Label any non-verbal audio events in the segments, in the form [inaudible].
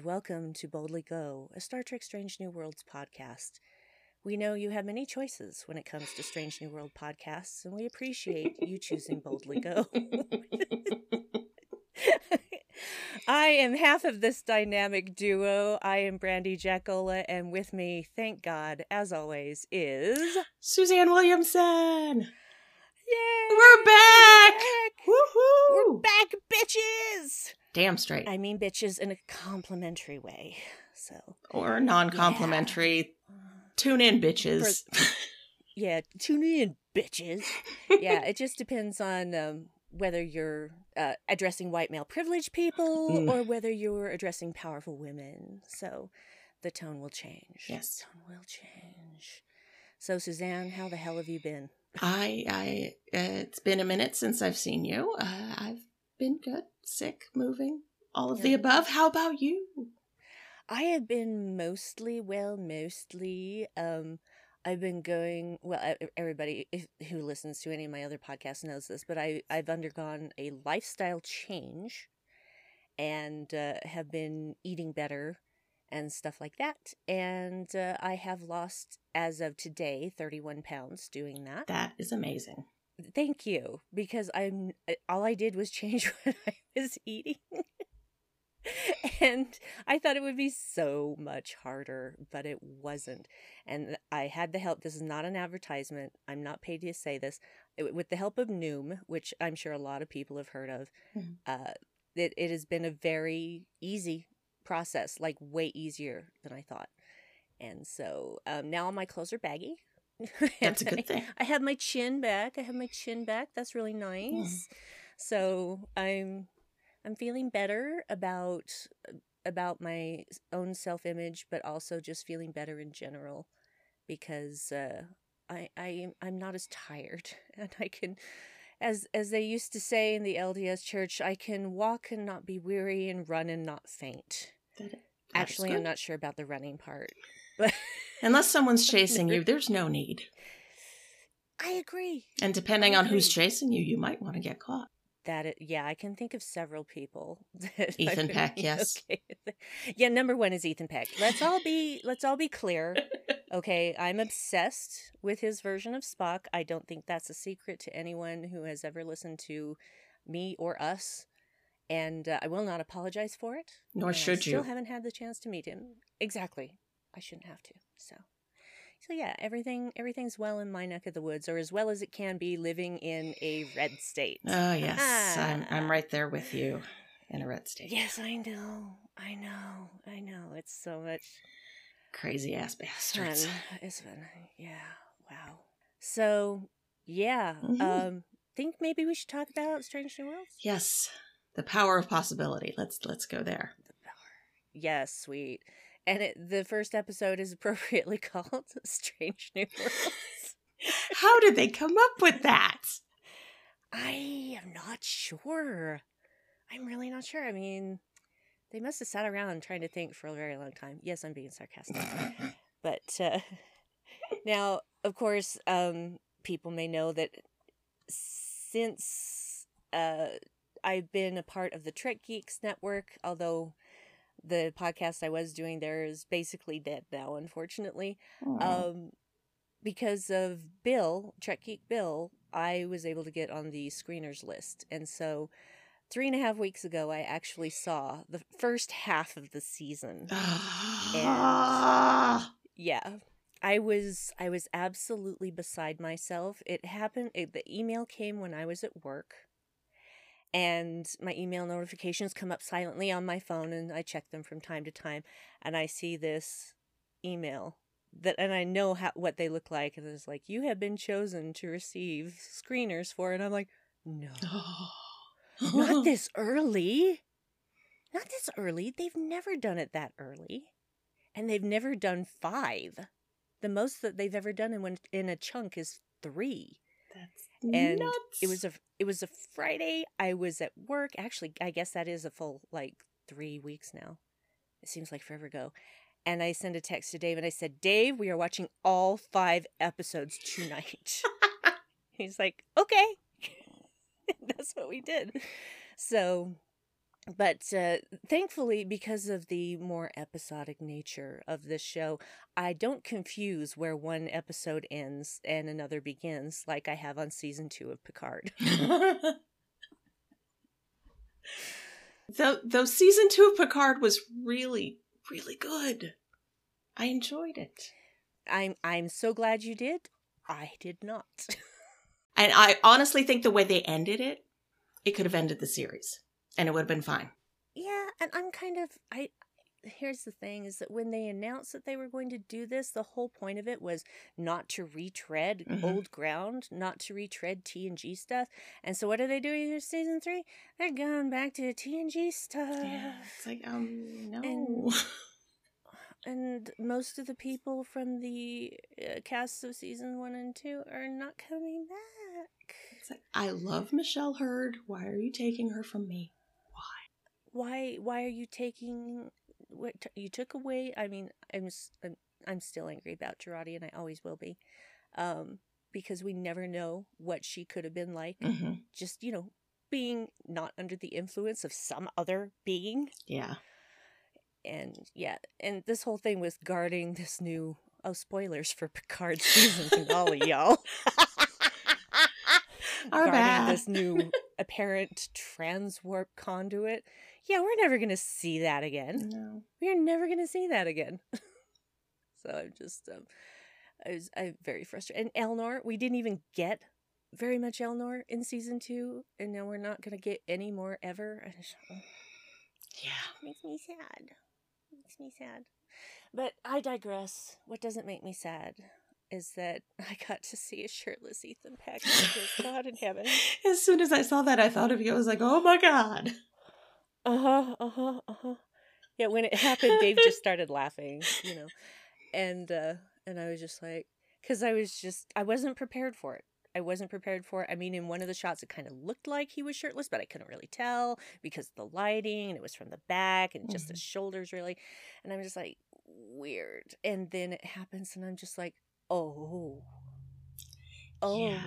welcome to Boldly Go, a Star Trek Strange New Worlds podcast. We know you have many choices when it comes to Strange New World podcasts, and we appreciate you choosing Boldly Go. [laughs] I am half of this dynamic duo. I am Brandy Jackola, and with me, thank God, as always, is Suzanne Williamson. Yay! We're back. back! Woohoo! We're back, bitches! Damn straight. I mean bitches in a complimentary way. So or non-complimentary. Tune in, bitches. [laughs] yeah, tune in, bitches. yeah, it just depends on um, whether you're uh, addressing white male privileged people Mm. or whether you're addressing powerful women. So the tone will change. Yes. The tone will change. So Suzanne, how the hell have you been? I, I, uh, it's been a minute since I've seen you. Uh, I've been good, sick, moving, all of the above. How about you? I have been mostly well, mostly. Um, I've been going well. Everybody who listens to any of my other podcasts knows this, but I I've undergone a lifestyle change, and uh, have been eating better and stuff like that. And uh, I have lost, as of today, thirty one pounds doing that. That is amazing. Thank you, because I'm all I did was [laughs] change what I was eating. [laughs] and I thought it would be so much harder, but it wasn't. And I had the help. This is not an advertisement. I'm not paid to say this. It- with the help of Noom, which I'm sure a lot of people have heard of, Mhm. uh, it, it has been a very easy process, like way easier than I thought. And so um, now my clothes are baggy. [laughs] That's a good thing. I have my chin back. I have my chin back. That's really nice. So I'm I'm feeling better about about my own self image, but also just feeling better in general because uh, I I I'm not as tired, [laughs] and I can. As, as they used to say in the LDS church, I can walk and not be weary and run and not faint. That- Actually, good. I'm not sure about the running part, but Unless [laughs] someone's chasing you, there's no need. I agree. And depending on who's chasing you, you might want to get caught. That it, yeah, I can think of several people. [laughs] Ethan Peck, yes. okay. Yeah, number one is Ethan Peck. Let's all be let's all be clear. [laughs] Okay, I'm obsessed with his version of Spock. I don't think that's a secret to anyone who has ever listened to me or us, and uh, I will not apologize for it. Nor and I should Still you. Still haven't had the chance to meet him. Exactly. I shouldn't have to. So. So yeah, everything everything's well in my neck of the woods, or as well as it can be, living in a red state. Oh yes, I'm Ah. I'm right there with you in a red state. Yes, I know. I know. I know. It's so much Crazy ass bastards. It's fun. Yeah. Wow. So, yeah. Mhm. Um think maybe we should talk about Strange New Worlds? Yes, the power of possibility. Let's let's go there. The. Yes, sweet. And it, the first episode is appropriately [laughs] called Strange New Worlds. [laughs] How did they come up with that? I am not sure. I'm really not sure. I mean, they must have sat around trying to think for a very long time. Yes, I'm being sarcastic. but uh, [laughs] now, of course, um, people may know that since uh, I've been a part of the Trek Geeks network, although the podcast I was doing there is basically dead now, unfortunately. Um, because of Bill, Trek Geek Bill, I was able to get on the screeners list. And so three and a half weeks ago, I actually saw the first half of the season. Ah. [gasps] Yeah. I was I was absolutely beside myself. It happened it, the email came when I was at work. And my email notifications come up silently on my phone and I check them from time to time and I see this email that and I know how what they look like and it's like you have been chosen to receive screeners for it. And I'm like, "No. [gasps] [laughs] Not [gasps] this early. Not this early. They've never done it that early. And they've never done 5. The most that they've ever done in one in a chunk is 3 That's and nuts. it was a it was a Friday. I was at work. Actually, I guess that is a full like three weeks now. It seems like forever ago. And I sent a text to Dave and I said, Dave, we are watching all five episodes tonight. [laughs] He's like, okay. [laughs] That's what we did. So but uh, thankfully, because of the more episodic nature of this show, I don't confuse where one episode ends and another begins, like I have on season two of Picard. [laughs] though, though season two of Picard was really, really good. I enjoyed it. I'm I'm so glad you did. I did not. [laughs] and I honestly think the way they ended it, it could have ended the series and it would have been fine. Yeah, and I'm kind of I here's the thing is that when they announced that they were going to do this, the whole point of it was not to retread Mhm. old ground, not to retread T and G stuff. And so what are they doing in season 3? They're going back to T and G stuff. Yeah, it's like um no. And- [laughs] And most of the people from the uh, casts of season 1 and 2 are not coming back. It's like I love Michelle Hurd. Why are you taking her from me? why why Why are you taking what t- you took away i mean i'm i'm, I'm still angry about Jurati and i always will be um because we never know what she could have been like hmm just you know being not under the influence of some other being Yeah. And yeah and this whole thing with guarding this new oh spoilers for picard [laughs] season finale y'all [laughs] Our guarding bad. this new [laughs] apparent transwarp conduit yeah we're never gonna see that again No. we're never gonna see that again. so I'm just um I was I'm very frustrated. And Elnor, we didn't even get very much Elnor in season two, and now we're not gonna get any more ever. Just- [sighs] oh, Yeah. makes me sad. Makes me sad. But I digress. What doesn't make me sad is that [laughs] I got to see a shirtless Ethan Peck. [laughs] God in heaven. As soon as I saw that, I thought of you. I was like, oh my god. Uh huh. Uh huh. Uh huh. Yeah, when it happened, Dave just started laughing, you know, and uh and I was just like, because I was just I wasn't prepared for it. I wasn't prepared for it. I mean, in one of the shots, it kind of looked like he was shirtless, but I couldn't really tell because of the lighting, and it was from the back and just his shoulders, really. And I'm just like, weird. And then it happens, and I'm just like, oh, oh, Yeah.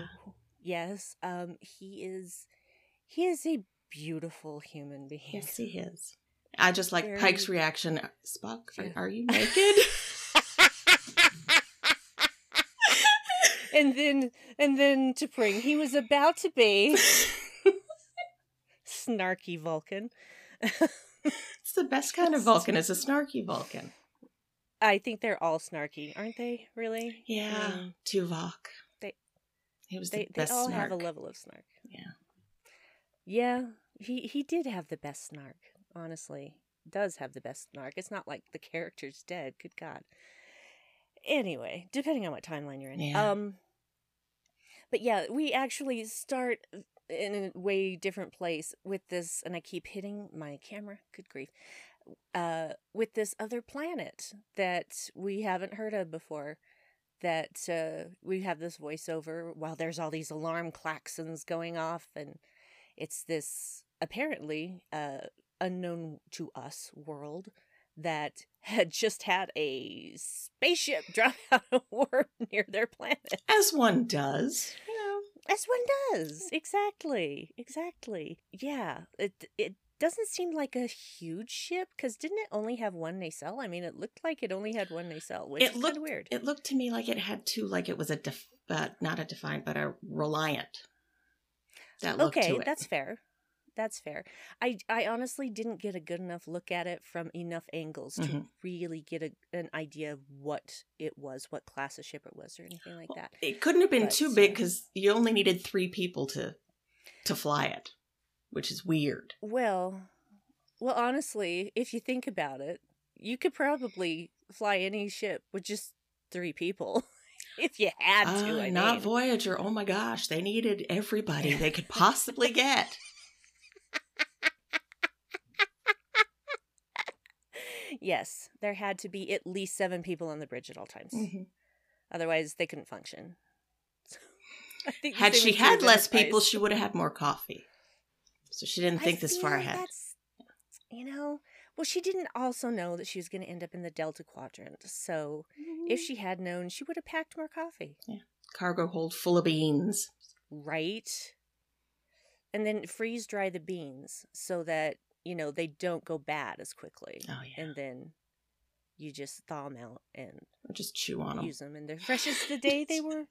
yes. Um, he is, he is a beautiful human being. Yes, he is. I just like Very- Pike's reaction. Spock, are, are you [laughs] naked? And then and then to bring he was about to be snarky Vulcan. it's the best kind of [laughs] Vulcan. Is a snarky Vulcan. I think they're all snarky, aren't they? Really? Yeah. Um, Tuvok. they- He was they the they all snark. have a level of snark. Yeah. Yeah, he he did have the best snark. Honestly, does have the best snark. It's not like the character's dead. Good God. Anyway, depending on what timeline you're in. Yeah. Um. But yeah, we actually start in a way different place with this, and I keep hitting my camera. Good grief. Uh, with this other planet that we haven't heard of before. That uh, we have this voiceover while there's all these alarm klaxons going off, and it's this apparently uh, unknown to us world that had just had a spaceship [laughs] drop out of warp near their planet. As one does. You know. As one does. Exactly. Exactly. Yeah. It it doesn't seem like a huge ship because didn't it only have one nacelle? I mean, it looked like it only had one nacelle, which It is kind looked of weird. It looked to me like it had two, like it was a, def- uh, not a defined, but a reliant. That okay, to it. that's fair. That's fair. I I honestly didn't get a good enough look at it from enough angles to Mhm. really get a, an idea of what it was, what class of ship it was, or anything like that. It couldn't have been But, too big uh, because you only needed three people to to fly it, which is weird. Well, well, honestly, if you think about it, you could probably fly any ship with just three people [laughs] if you had to. Ah, I not mean. Voyager. Oh my gosh, they needed everybody they could possibly get. [laughs] yes, there had to be at least seven people on the bridge at all times. Mhm. Otherwise, they couldn't function. [laughs] I Had she had less people, she would have had more coffee. So she didn't I think this far ahead. You know, well, she didn't also know that she was going to end up in the Delta Quadrant. So if she had known, she would have packed more coffee, Yeah. Cargo hold full of beans. right? And then freeze dry the beans so that you know, they don't go bad as quickly. Oh yeah. And then you just thaw them out and Or just chew on them. use them, and they're fresh as the day they [laughs] were.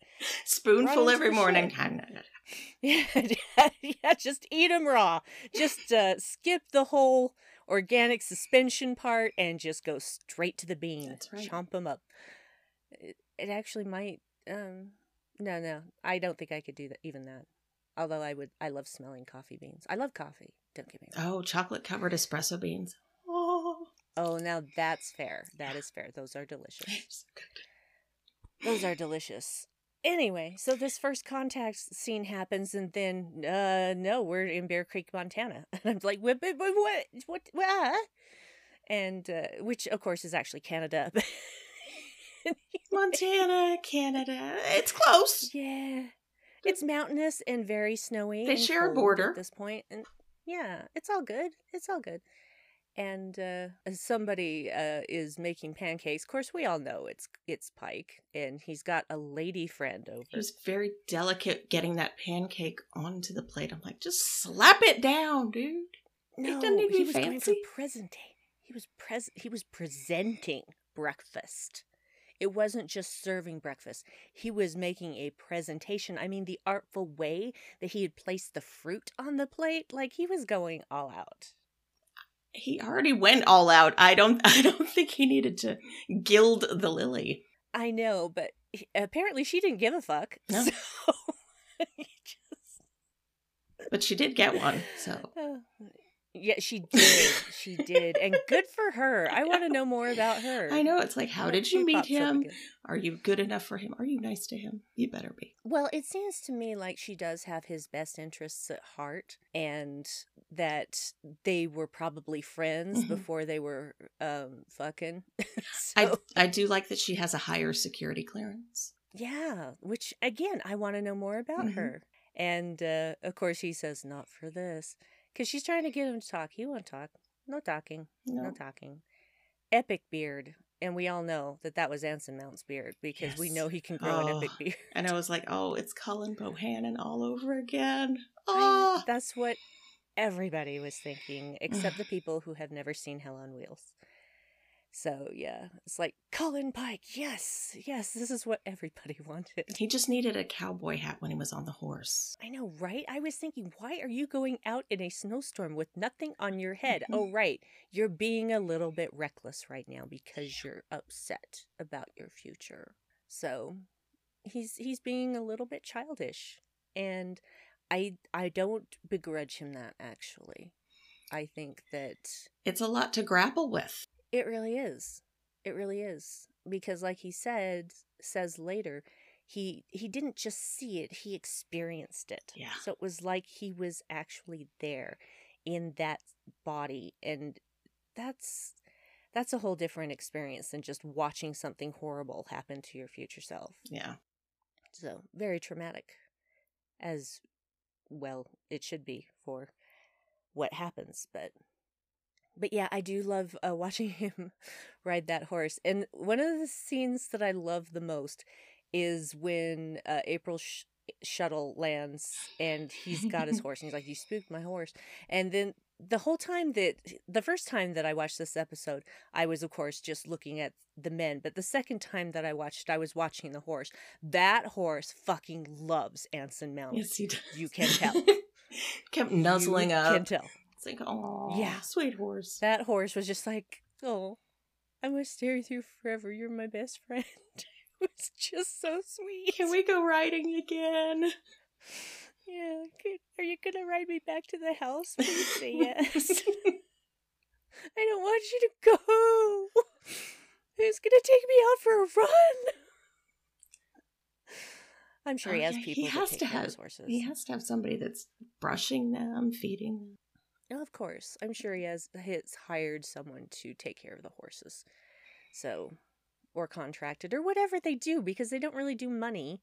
Spoonful every morning. [laughs] [laughs] Yeah, yeah, just eat them raw. Just uh, skip the whole organic suspension part and just go straight to the bean. That's right. Chomp them up. It, it actually might. Um, no, no, I don't think I could do that. Even that. Although I would, I love smelling coffee beans. I love coffee. Don't get me wrong. Oh, chocolate covered espresso beans. Oh, Oh, now that's fair. That is fair. Those are delicious. Those are delicious. Anyway, so this first contact scene happens, and then, uh, no, we're in Bear Creek, Montana, [laughs] and I'm like, what, what, what, what, what? And uh, which, of course, is actually Canada. [laughs] Montana, Canada. It's close. yeah, it's mountainous and very snowy. They share a border. at this point, and yeah, it's all good. It's all good. And uh, somebody uh, is making pancakes. Of course, we all know it's it's Pike, and he's got a lady friend over. He was very delicate getting that pancake onto the plate. I'm like, just slap it down, dude. No, doesn't need he was going for fancy. presenting. He was pres. He was presenting breakfast. It wasn't just serving breakfast. He was making a presentation. I mean, the artful way that he had placed the fruit on the plate, like he was going all out. He already went all out. I don't. [laughs] I don't think he needed to gild the lily. I know, but he- apparently she didn't give a fuck. [laughs] No. So [laughs] just But she did get one. So [sighs] Oh, yeah, she did. She did, and good for her. I want to know more about her. I know it's like, how did you meet him? Are you good enough for him? Are you nice to him? You better be. Well, it seems to me like she does have his best interests at heart, and that they were probably friends Mhm. before they were um fucking. [laughs] I so, I do like that she has a higher security clearance. yeah, which again, I want to know more about Mhm. her. And uh, of course, he says, "Not for this," because she's trying to get him to talk. He won't talk. No talking. No. No talking. Epic beard. And we all know that that was Anson Mount's beard because we know he can grow an epic Oh, beard. And I was like, oh, it's Cullen Bohannon all over again. I- Oh, that's what everybody was thinking, except the people who have never seen Hell on Wheels. So yeah, it's like Colin Pike. Yes, yes, this is what everybody [laughs] wanted. he just needed a cowboy hat when he was on the horse. I know, right? I was thinking, why are you going out in a snowstorm with nothing on your head? Mhm. Oh, right. You're being a little bit reckless right now because you're upset about your future. So, he's he's being a little bit childish, and I I don't begrudge him that actually. I think that It's a lot to grapple with. It really is. It really is because like he said says later, he he didn't just see it, he experienced it. Yeah. So it was like he was actually there in that body and that's that's a whole different experience than just watching something horrible happen to your future self. Yeah. So, very traumatic as well it should be for what happens, but but yeah, I do love uh, watching [laughs] him ride that horse. And one of the scenes that I love the most is when uh, April sh- shuttle lands and he's got his [laughs] horse and he's like, "You spooked my horse." And then the whole time that the first time that I watched this episode, I was of course just looking at the men, but the second time that I watched, I was watching the horse. That horse fucking loves Anson Mount. Yes, he does. You can tell. [laughs] Kept nuzzling you up. Can tell. It's like, oh, Yeah. sweet horse. That horse was just like, oh, I'm gonna stay with you forever. You're my best friend. [laughs] it was just so sweet. Can we go riding again? [sighs] Yeah. Could, are you gonna ride me back to the house? [laughs] Please say yes. [laughs] I don't want you to go. Who's gonna take me out for a run? I'm sure Oh, he has yeah, people he that has take to have horses. he has to have somebody that's brushing them, feeding them. Oh, of course. I'm sure he has has hired someone to take care of the horses. So or contracted or whatever they do because they don't really do money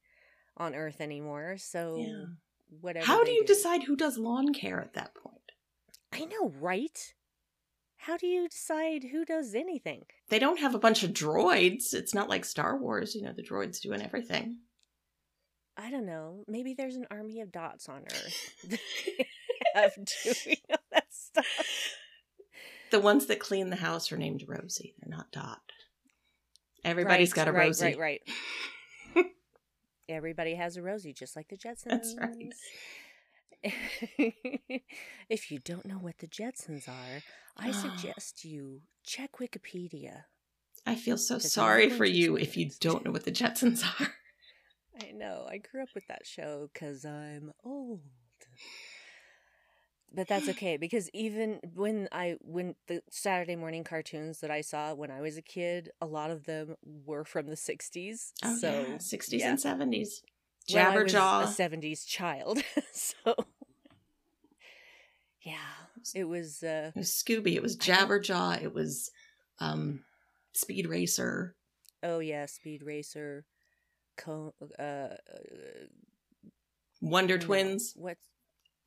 on Earth anymore. So Yeah. whatever. How do you decide who does lawn care at that point? I know, right? How do you decide who does anything? They don't have a bunch of droids. It's not like Star Wars, you know, the droids doing everything. I don't know. Maybe there's an army of dots on [laughs] Earth [laughs] of doing all that stuff. the ones that clean the house are named Rosie. They're not Dot. Everybody's Right, got a right, Rosie. Right, right. Everybody has a Rosie, just like the [laughs] Jetsons. That's right. [laughs] if you don't know what the Jetsons are, I [gasps] suggest you check Wikipedia. I feel so sorry for you if you don't know what the Jetsons are. [laughs] I know. I grew up with that show because I'm old. But that's okay because even when I when the Saturday morning cartoons that I saw when I was a kid, a lot of them were from the '60s. Oh, so yeah. 60s yeah. and 70s. well, I was Jabberjaw. a '70s child, [laughs] so yeah, it was. uh It was Scooby. It was Jabberjaw. It was um, Speed Racer. Oh yeah, Speed Racer, Co- uh, uh, Wonder Twins. What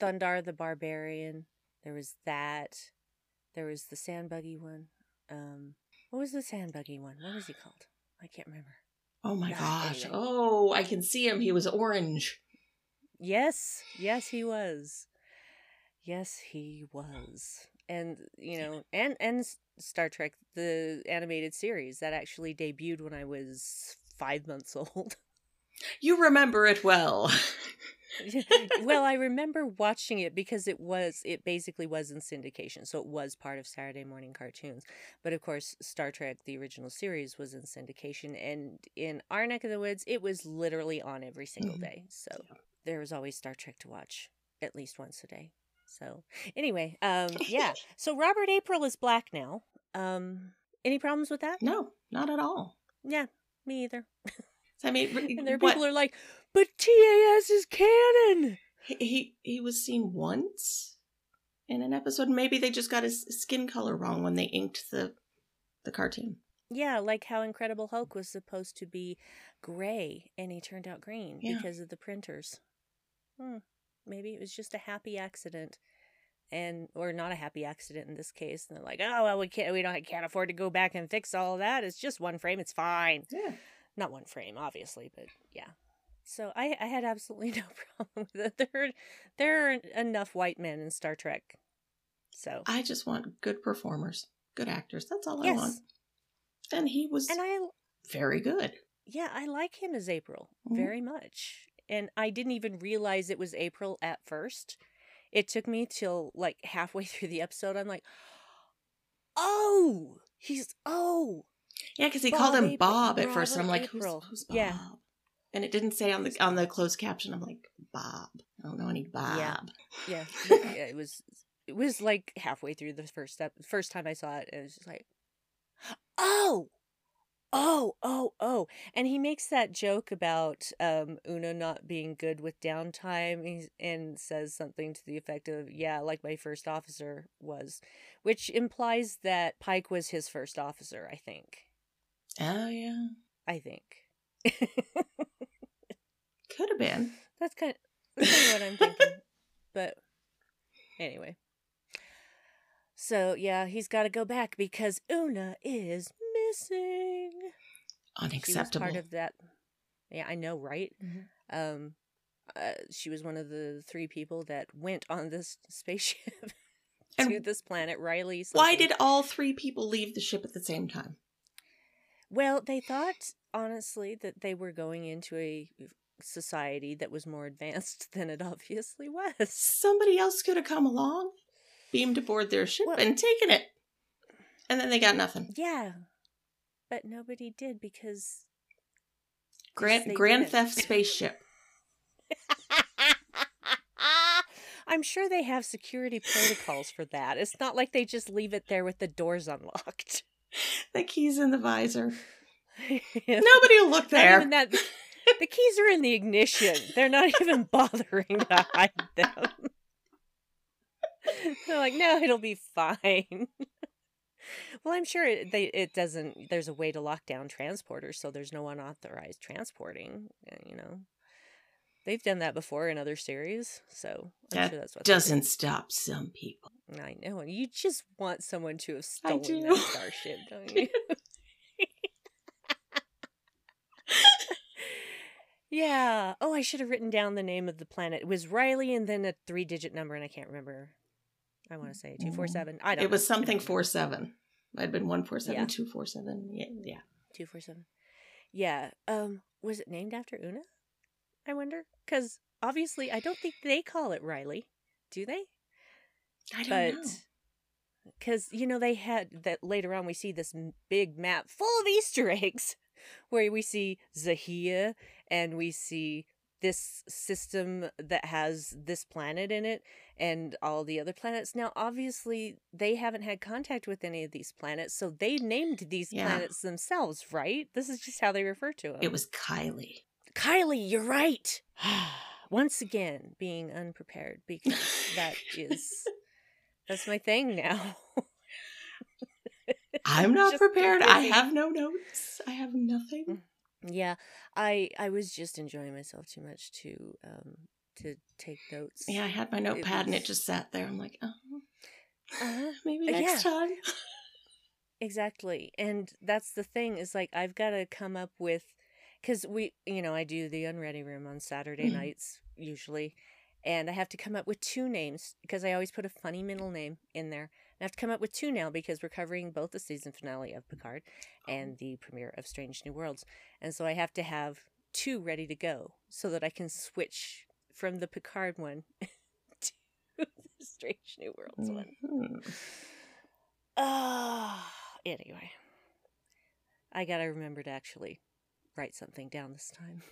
Thundarr the Barbarian? There was that. There was the sand buggy one. Um, what was the sand buggy one? What was he called? I can't remember. Oh my Ah, gosh. Oh, I can see him. He was orange. Yes, yes, he was. Yes, he was. And you know, and and Star Trek, the animated series that actually debuted when I was five months [laughs] old. You remember it well. [laughs] [laughs] [laughs] well, I remember watching it because it was it basically was in syndication, so it was part of Saturday morning cartoons. But of course, Star Trek the original series was in syndication and in our neck of the woods, it was literally on every single Mhm. day. So there was always Star Trek to watch at least once a day. So anyway, um yeah. [laughs] So Robert April is black now. Um any problems with that? no, not at all. Yeah, me either. I mean, And there what? people are like, "But TAS is canon." he, he he was seen once in an episode. Maybe they just got his skin color wrong when they inked the the cartoon. Yeah, like how Incredible Hulk was supposed to be gray and he turned out green Yeah. because of the printers. Hmm. Maybe it was just a happy accident. And or not a happy accident in this case. And they're like, "Oh, well we can't we don't can't afford to go back and fix all of that. It's just one frame. It's fine." Yeah. Not one frame, obviously, but yeah. So I I had absolutely [laughs] no problem with it. There there are enough white men in Star Trek. So I just want good performers, good actors. That's all I want. And he was And I very good. Yeah, I like him as April Mhm. very much. And I didn't even realize it was April at first. It took me till like halfway [laughs] through the episode. I'm like, oh, he's, oh. Yeah, because he Bob called him April- Bob at first, and I'm like, who's, who's Bob? Yeah. And it didn't say on the on the closed caption. I'm like, Bob. I don't know any Bob. Yeah. [laughs] Yeah, yeah, it was, it was like halfway through the first step, first time I saw it. And it was just like, oh, oh, oh, oh. And he makes that joke about um, Una not being good with downtime and says something to the effect of, yeah, like my first officer was, which implies that Pike was his first officer, I think. Oh yeah, I think. could have been. That's kind of, that's kind of what I'm thinking. [laughs] But anyway. So, yeah, he's got to go back because Una is missing. She was Unacceptable. part of that. Yeah, I know, right? Mhm. Um, uh, she was one of the three people that went on this spaceship [laughs] to And this planet. Riley. Why did all three people leave the ship at the same time? Well, they thought honestly that they were going into a society that was more advanced [laughs] than it obviously was. Somebody else could have come along, beamed aboard their ship, Well- and taken it. And then they got nothing. Yeah, but nobody did because Grand Grand. Theft Spaceship. [laughs] I'm sure they have security protocols for that. It's not like they just leave it there with the doors unlocked. [laughs] The keys in the visor. [laughs] Nobody will look there. that. The keys are in the ignition. They're not [laughs] even bothering to hide them. They're like, no, it'll be fine. well, I'm sure it, they it doesn't. There's a way to lock down transporters, so there's no unauthorized transporting. uh, You know, they've done that before in other series, so I'm That sure that's what. Doesn't stop some people. I know, and you just want someone to have stolen do. that [laughs] starship, don't you? [laughs] yeah. Oh, I should have written down the name of the planet. It was Riley and then a three digit number, and I can't remember. I want to say two four seven. I don't. It was know. something four seven. I'd been one four seven, Yeah. two four seven. Yeah, yeah. Two four seven. Yeah. Um. Was it named after Una? I wonder. Because obviously, I don't think they call it Riley. Do they? I don't but know. because you know they had that later on we see this m- big map full of easter [laughs] eggs where we see zahia and we see this system that has this planet in it and all the other planets now obviously they haven't had contact with any of these planets so they named these Yeah. planets themselves right this is just how they refer to them It was Kylie. Kylie you're right [sighs] once again being unprepared because that is [laughs] that's my thing now I'm [laughs] not Just prepared. I have no notes. I have nothing. Yeah, I I was just enjoying myself too much to um to take notes. Yeah, I had my notepad and it just sat there. I'm like, oh, Uh-huh. [laughs] maybe Uh, next yeah. time. Exactly. And that's the thing is like I've got to come up with cuz we you know, I do the unready room on Saturday Mhm. nights usually and I have to come up with two names because I always put a funny middle name in there. And I have to come up with two now because we're covering both the season finale of Picard and the premiere of Strange New Worlds. And so I have to have two ready to go so that I can switch from the Picard one [laughs] to the Strange New Worlds one. Mhm. Ah, anyway, I gotta remember to actually write something down this time.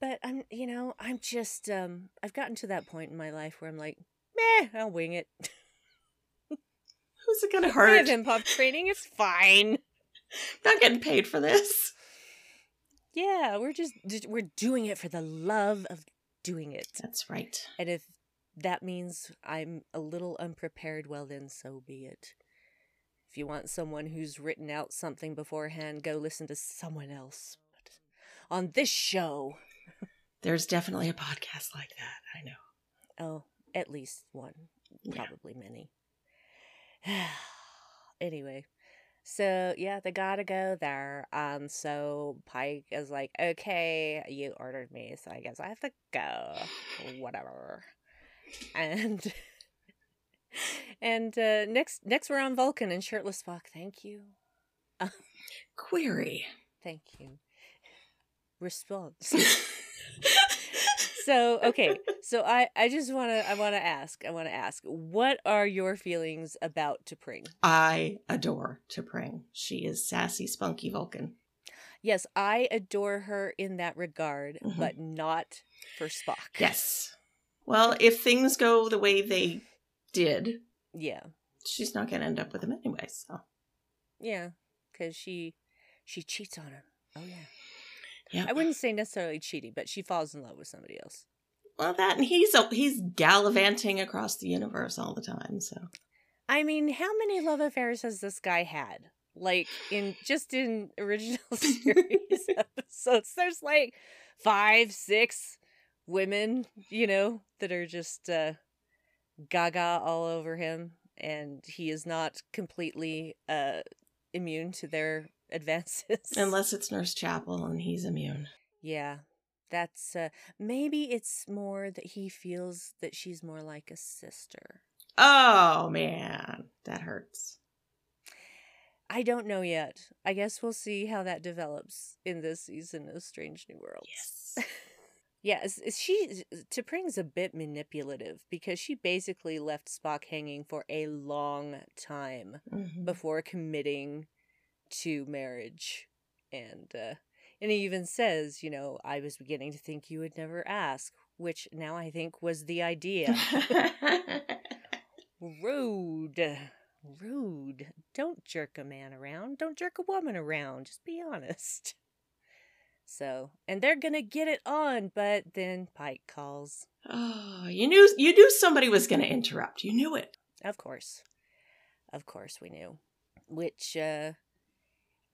But I'm, you know, I'm just, um, I've gotten to that point in my life where I'm like, meh, I'll wing it. [laughs] Who's it gonna [laughs] hurt? I have improv training, it's fine. [laughs] Not getting paid for this. Yeah, we're just, we're doing it for the love of doing it. That's right. And if that means I'm a little unprepared, well, then so be it. If you want someone who's written out something beforehand, go listen to someone else. But on this show, There's definitely a podcast like that. I know. oh, at least one, Yeah. probably many. [sighs] anyway, so yeah, they gotta go there. Um, so Pike is like, okay, you ordered me, so I guess I have to go. Whatever. And [laughs] and uh, next next we're on Vulcan and shirtless Spock. Thank you, Query. thank you. Response. so okay so i i just want to i want to ask i want to ask what are your feelings about T'Pring? I adore T'Pring. She is sassy, spunky Vulcan. yes i adore her in that regard Mhm. but not for spock Yes. Well, if things go the way they did, yeah. She's not going to end up with him anyway. So, yeah because she she cheats on him. Oh yeah. Yeah. i wouldn't say necessarily cheating but she falls in love with somebody else. Well, that and he's he's gallivanting across the universe all the time. So, i mean how many love affairs has this guy had? Like in just in original [laughs] series [laughs] episodes. There's like five six women you know that are just uh gaga all over him and he is not completely uh immune to their advances [laughs] unless it's Nurse Chapel and he's immune. yeah that's uh maybe it's more that he feels that she's more like a sister Oh man, that hurts. I don't know yet. I guess we'll see how that develops in this season of Strange New Worlds. Yes. [laughs] Yeah, she T'Pring's a bit manipulative because she basically left Spock hanging for a long time Mhm. before committing to marriage, and uh, and he even says, you know, I was beginning to think you would never ask, which now I think was the idea. [laughs] Rude. Rude. Don't jerk a man around. Don't jerk a woman around. Just be honest. So, and they're gonna get it on, but then Pike calls. oh, you knew you knew somebody was to interrupt. You knew it. Of course. Of course we knew. Which uh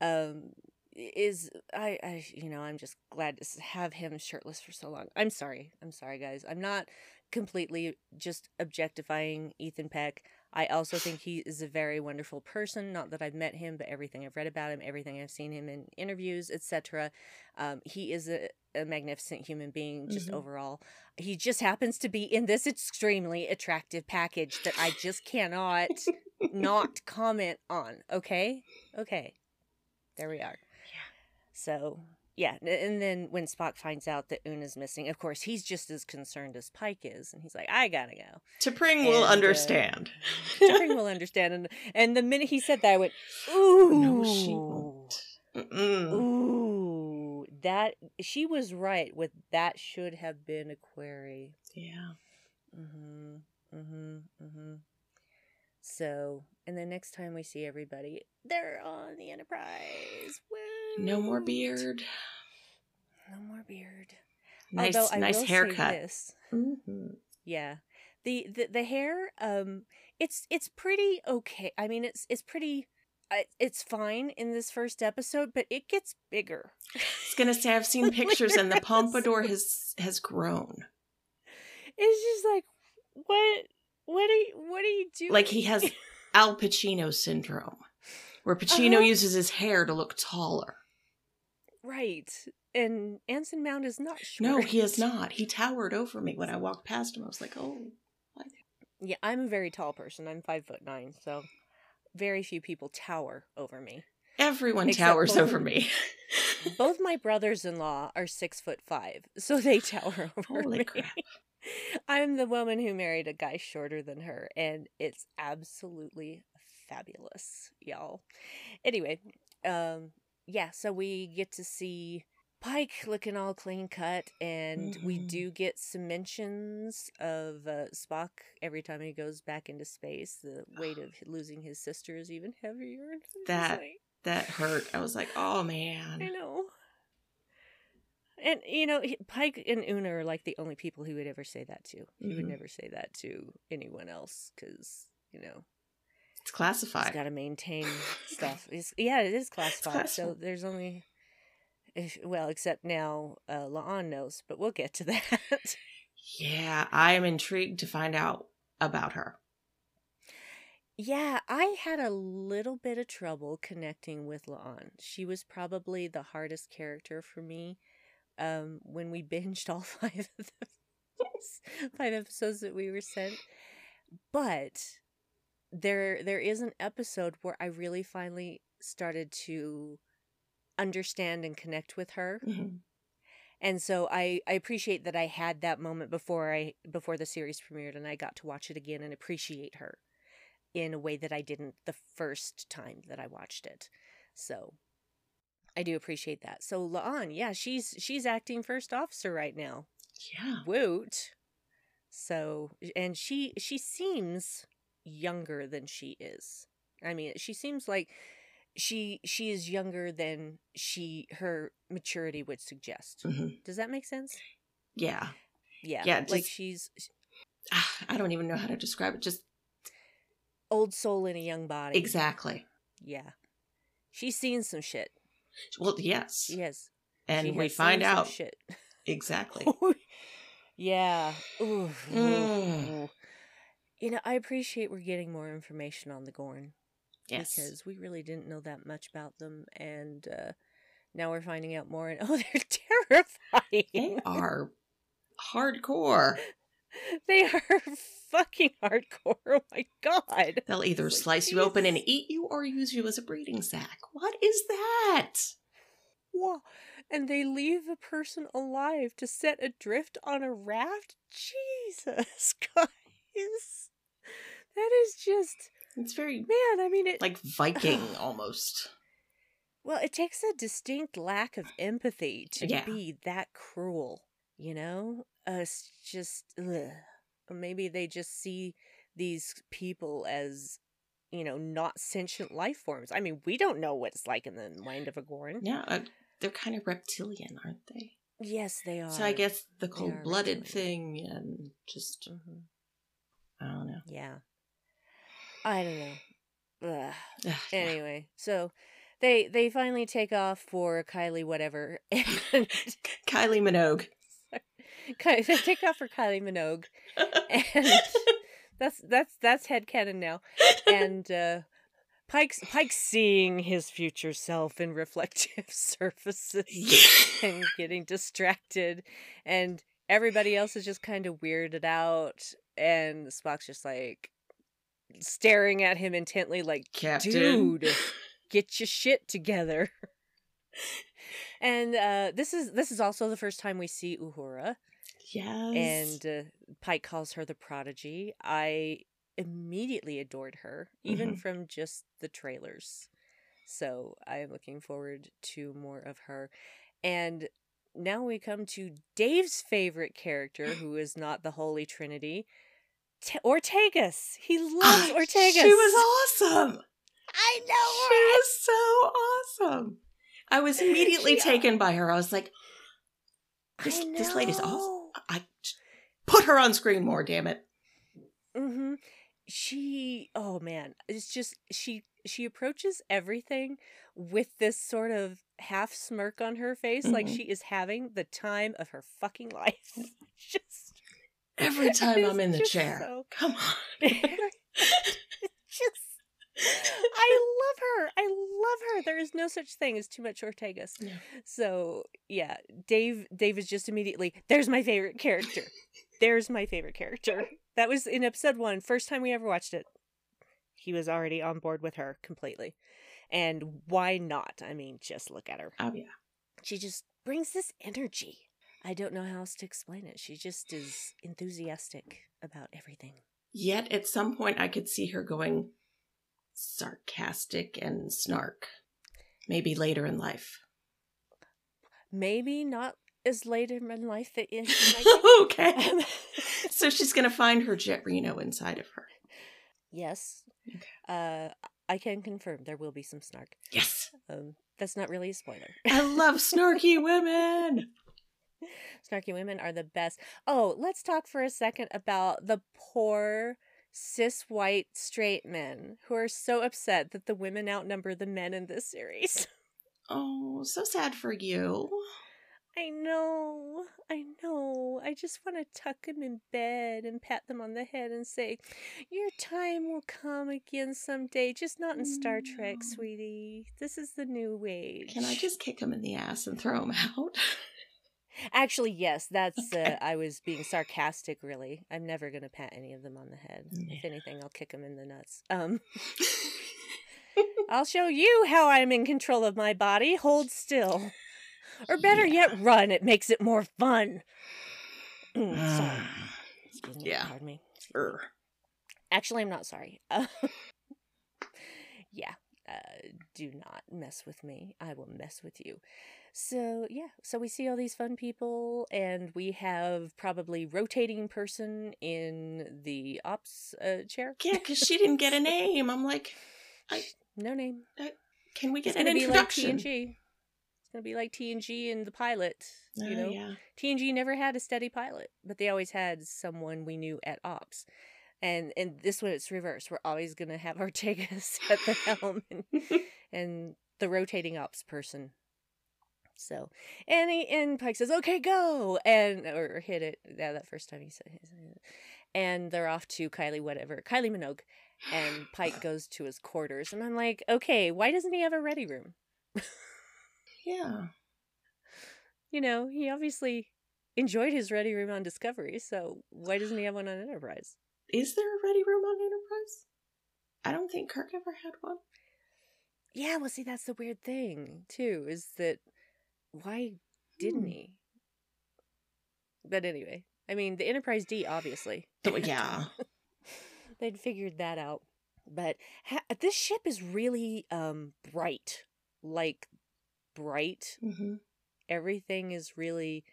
um is I I you know, I'm just glad to have him shirtless for so long. I'm sorry. I'm sorry guys. I'm not completely just objectifying Ethan Peck. I also think he is a very wonderful person. Not that I've met him, but everything I've read about him, everything I've seen him in interviews, etc. Um, he is a, a magnificent human being, just Mhm. overall. He just happens to be in this extremely attractive package that I just cannot [laughs] not comment on. Okay, okay, there we are. Yeah. So yeah, and then when Spock finds out that Una's missing, of course he's just as concerned as Pike is, and he's like, "I gotta go." T'Pring will And, uh, understand. [laughs] T'Pring will understand, and and the minute he said that, I went, "Ooh, no, she won't. Mm-mm. Ooh, that she was right with that. Should have been a query. Yeah. Mm-hmm. Mm-hmm. Mm-hmm. So, and then next time we see everybody, they're on the Enterprise. No more beard. No more beard. Nice, Although I nice will say haircut. this. hmm Yeah. The, the the hair um it's it's pretty okay. I mean it's it's pretty uh, it's fine in this first episode, but it gets bigger. I was gonna say I've seen [laughs] pictures and the pompadour has has grown. It's just like what what are you what are you doing? Like he has [laughs] Al Pacino syndrome, where Pacino Uh-huh. uses his hair to look taller. right. And Anson Mount is not short. No, he is not. He towered over me when I walked past him. I was like, oh. Yeah, I'm a very tall person. I'm five foot nine, so very few people tower over me. Everyone Except towers both- over me. Both my brothers-in-law are six foot five, so they tower [laughs] over me. Holy me. crap. I'm the woman who married a guy shorter than her, and it's absolutely fabulous, y'all. Anyway, um, yeah, so we get to see Pike looking all clean cut, and we Mhm. do get some mentions of uh, Spock every time he goes back into space. The weight of [sighs] losing his sister is even heavier. That- That hurt. I was like, oh man. I know. And you know, Pike and Una are like the only people he would ever say that to. He would Mhm. never say that to anyone else because you know It's he's classified. got to maintain [laughs] stuff. It's, yeah, it is classified. So there's only, if, well, except now uh, La'an knows, but we'll get to [laughs] that. Yeah, I am intrigued to find out about her. yeah, I had a little bit of trouble connecting with La'an. She was probably the hardest character for me um, when we binged [laughs] all five of the five episodes that we were sent. But there there is an episode where I really finally started to understand and connect with her. Mhm. And so I, I appreciate that I had that moment before I before the series premiered and I got to watch it again and appreciate her in a way that I didn't the first time that I watched it. So I do appreciate that. So La'an, yeah, she's she's acting first officer right now. Yeah. Woot. So and she she seems younger than she is. I mean, she seems like she she is younger than she her maturity would suggest. Mhm. Does that make sense? Yeah. Yeah. Yeah, like she's [sighs] I don't even know how to describe it. Just old soul in a young body. exactly. Yeah. She's seen some shit. Well, yes. Yes. and she we find out shit. [laughs] exactly. yeah. Ooh, ooh, Mm. ooh. You know, I appreciate we're getting more information on the Gorn. Yes. because we really didn't know that much about them and uh now we're finding out more and [laughs] oh they're [laughs] terrifying. They are hardcore. [laughs] they are fucking hardcore oh my god They'll either slice you open and eat you or use you as a breeding sack. What is that? Whoa. and they leave a person alive to set adrift on a raft jesus [laughs] guys that is just It's very man i mean it like [sighs] Viking almost. Well, it takes a distinct lack of empathy to Yeah. be that cruel, you know? Uh, it's just, ugh. Maybe they just see these people as, you know, not sentient life forms. I mean, we don't know what it's like in the mind of a Gorn. Yeah, uh, they're kind of reptilian, aren't they? Yes, they are. So I guess the cold blooded thing and just Mhm. I don't know. Yeah. I don't know. Ugh. [sighs] Anyway, so they they finally take off for Kylie whatever [laughs] Kylie Minogue. They take off for Kylie Minogue. And [laughs] That's that's that's headcanon now. And uh Pike's Pike's seeing his future self in reflective [laughs] surfaces and getting distracted. And everybody else is just kind of weirded out. And Spock's just like staring at him intently like Captain. dude get your shit together. [laughs] And uh this is this is also the first time we see uhura Yes. and uh, pike calls her the prodigy i immediately adored her even Mhm. from just the trailers so i am looking forward to more of her and now we come to dave's favorite character who is not the holy trinity T- ortegas he loves Ah, [gasps] ortegas She was awesome. i know. She was so awesome. I was [laughs] immediately She- taken by her. I was like, this, this lady's awesome. Put her on screen more, damn it. Mm-hmm. She, oh man, it's just she she approaches everything with this sort of half smirk on her face, like Mhm. she is having the time of her fucking life. [laughs] just Every [laughs] time I'm in the chair. so- Come on. [laughs] just. I love her. I love her. There is no such thing as too much Ortegas. Yeah. So yeah, Dave. Dave is just immediately. There's my favorite character. There's my favorite character. [laughs] That was in episode one, first time we ever watched it. He was already on board with her completely, and why not? I mean, just look at her. Oh, yeah. She just brings this energy. I don't know how else to explain it. She just is enthusiastic about everything. Yet at some point, I could see her going sarcastic and snark. Maybe later in life. Maybe not as later in life that [laughs] might okay. [laughs] So [laughs] she's going to find her Jet Reno inside of her. yes. Okay. Uh, I can confirm there will be some snark. Yes. Um, that's not really a spoiler. I love snarky women. Snarky women are the best. Oh, let's talk for a second about the poor cis white straight men who are so upset that the women outnumber the men in this series. Oh, so sad for you. I know, I know. I just want to tuck them in bed and pat them on the head and say, Your time will come again someday, just not in Star Trek, sweetie. This is the new age. Can I just kick them in the ass and throw them out? [laughs] Actually, yes, that's, Okay. uh, I was being sarcastic, really. I'm never going to pat any of them on the head. If anything, I'll kick them in the nuts. Um, [laughs] I'll show you how I'm in control of my body. Hold still. Or better Yeah. yet, run. It makes it more fun. [sighs] Mm, sorry. Excuse me. Yeah. Pardon me. Excuse me. Err. Actually, I'm not sorry. Uh, [laughs] yeah. Uh, do not mess with me. I will mess with you. So, yeah. So we see all these fun people, and we have probably rotating person in the ops uh, chair. Yeah, because she didn't get a [laughs] name. I'm like, I, No name. can we It's get an be like introduction? TNG. Gonna be like TNG in the pilot. You Oh, know, yeah. TNG never had a steady pilot, but they always had someone we knew at ops. And and this one it's reverse. We're always gonna have [laughs] Ortegas at the helm and, [laughs] and the rotating ops person. So and he, and Pike says, "Okay, go," and or hit it. Yeah, that first time he said, he said it. and they're off to Kylie, whatever, Kylie Minogue, and Pike [sighs] goes to his quarters, and I'm like, okay, why doesn't he have a ready room? [laughs] Yeah. You know, he obviously enjoyed his ready room on Discovery, so why doesn't he [sighs] have one on Enterprise? Is there a ready room on Enterprise? I don't think Kirk ever had one. Yeah, well, see, that's the weird thing too, is that why didn't Hmm. he? But anyway, I mean, the Enterprise D, obviously, Oh, [laughs] yeah. they'd figured that out. But ha- this ship is really um bright, like bright. hmm Everything is really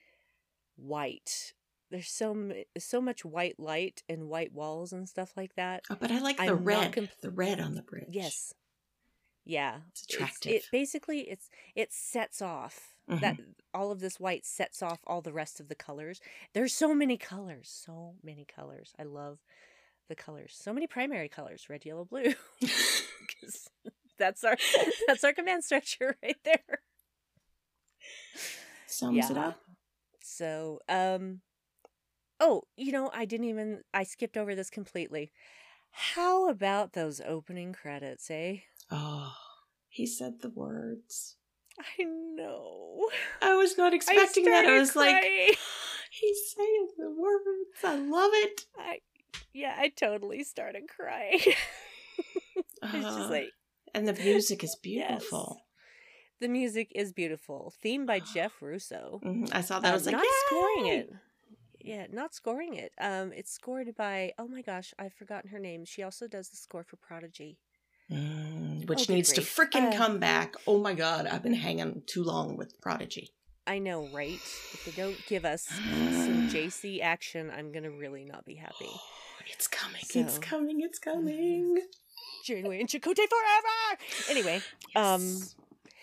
white. There's so so much white light and white walls and stuff like that. Oh, but I like the I'm red. comp- the red on the bridge. Yes. Yeah. It's It's- attractive. it basically it's it sets off that Mm-hmm. all of this white sets off all the rest of the colors. There's so many colors, so many colors. I love the colors. So many primary colors, red, yellow, blue. [laughs] [laughs] that's our [laughs] that's our command structure right there. Sums it up. So, um Oh, you know, I didn't even I skipped over this completely. How about those opening credits, eh? Oh, he said the words. I know. I was not expecting that. I was like, crying. [gasps] he's saying the words. I love it. I yeah, I totally started crying. [laughs] it's Uh, just like and the music is yes. The music is beautiful. Theme by [gasps] Jeff Russo. Mhm, I saw that. I Uh, was like, not scoring it. Yeah, not scoring it. Um, it's scored by oh my gosh, I've forgotten her name. She also does the score for Prodigy. Mm, which Oh, needs to freaking Uh, come back. Oh my god, I've been hanging too long with Prodigy. I know, right? If they don't give us some [gasps] JC action, I'm gonna really not be happy. It's coming. It's coming. It's coming. Janeway and Chakotay forever. Anyway, um, Yes.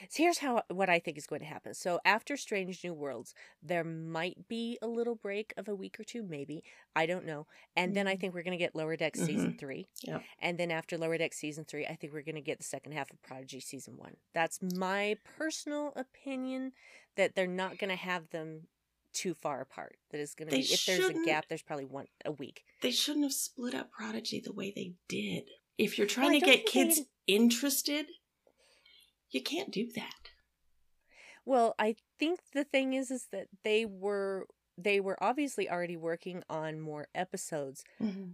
So here's how what I think is going to happen. So after Strange New Worlds, there might be a little break of a week or two, maybe I don't know. And then I Mhm. think we're going to get Lower Decks season three. Yeah. And then after Lower Deck season three, I think we're going to get the second half of Prodigy season one. That's my personal opinion. That they're not going to have them too far apart. That is going to be if there's a gap, there's probably one a week. they shouldn't have split up Prodigy the way they did. If you're trying I to get kids interested, you can't do that. Well, I think the thing is is that they were they were obviously already working on more episodes,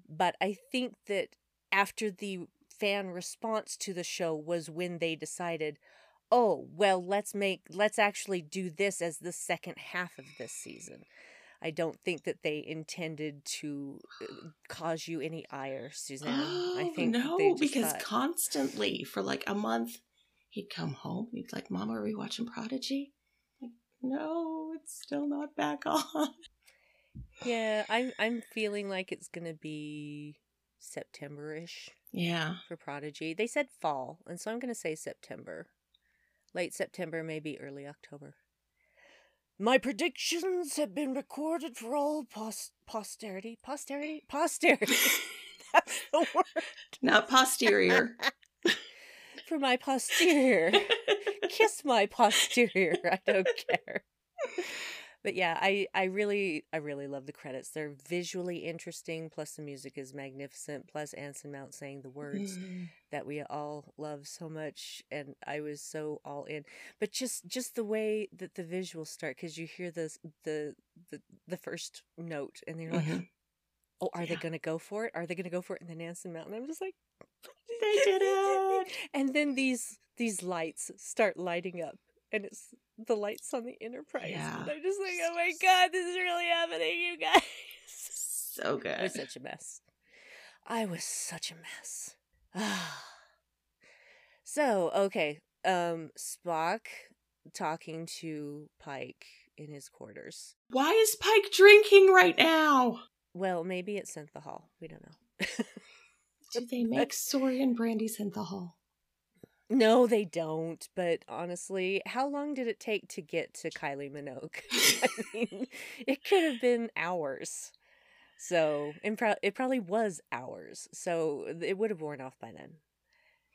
but I think that after the fan response to the show was when they decided, "Oh, well, let's make let's actually do this as the second half of this season." I don't think that they intended to uh, cause you any ire, Suzanne. I Oh, [gasps] think no, they just because thought- constantly for like a month, he'd come home. He'd be like, "Mom, are we watching Prodigy?" Like, no, it's still not back [laughs] on. yeah, I'm I'm feeling like it's gonna be September-ish. Yeah, for Prodigy. They said fall, and so I'm going to say September. Late September, maybe early October. My predictions have been recorded for all pos- posterity. Posterity? Posterity. [laughs] That's the word. not posterior. [laughs] For my posterior. Kiss my posterior. I don't care. But yeah, I, I really I really love the credits. They're visually interesting, plus the music is magnificent, plus Anson Mount saying the words. Mhm. that we all love so much and i was so all in but just just the way that the visuals start because you hear this the the the first note and then you're like Mhm. oh are they gonna go for it are they gonna go for it in the nansen mountain i'm just like They did it. [laughs] and then these these lights start lighting up and it's the lights on the enterprise Yeah. and i'm just like oh my god this is really happening you guys So good. I was such a mess. I was such a mess. [sighs] so, okay. Um Spock talking to Pike in his quarters. Why is Pike drinking right now? Well, maybe it's synthahol. We don't know. [laughs] Do they make Saurian brandy synthahol? no, they don't. But honestly, how long did it take to get to Kylie Minogue? [laughs] I mean, it could have been hours. So, and pro- it probably was hours. So it would have worn off by then.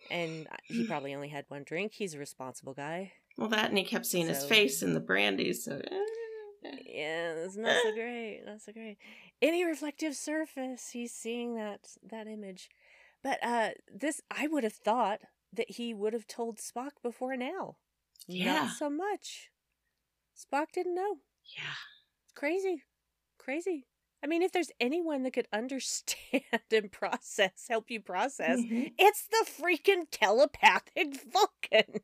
And he [sighs] probably only had one drink. He's a responsible guy. Well, that and he kept seeing his face in the brandy, so. eh. Yeah, it's not so [sighs] great. Not so great. Any reflective surface, he's seeing that that image. But uh this I would have thought that he would have told Spock before now. Yeah. Not so much. Spock didn't know. Yeah. Crazy. Crazy. I mean, if there's anyone that could understand [laughs] and process, help you process, Mhm. it's the freaking telepathic [laughs] Vulcan.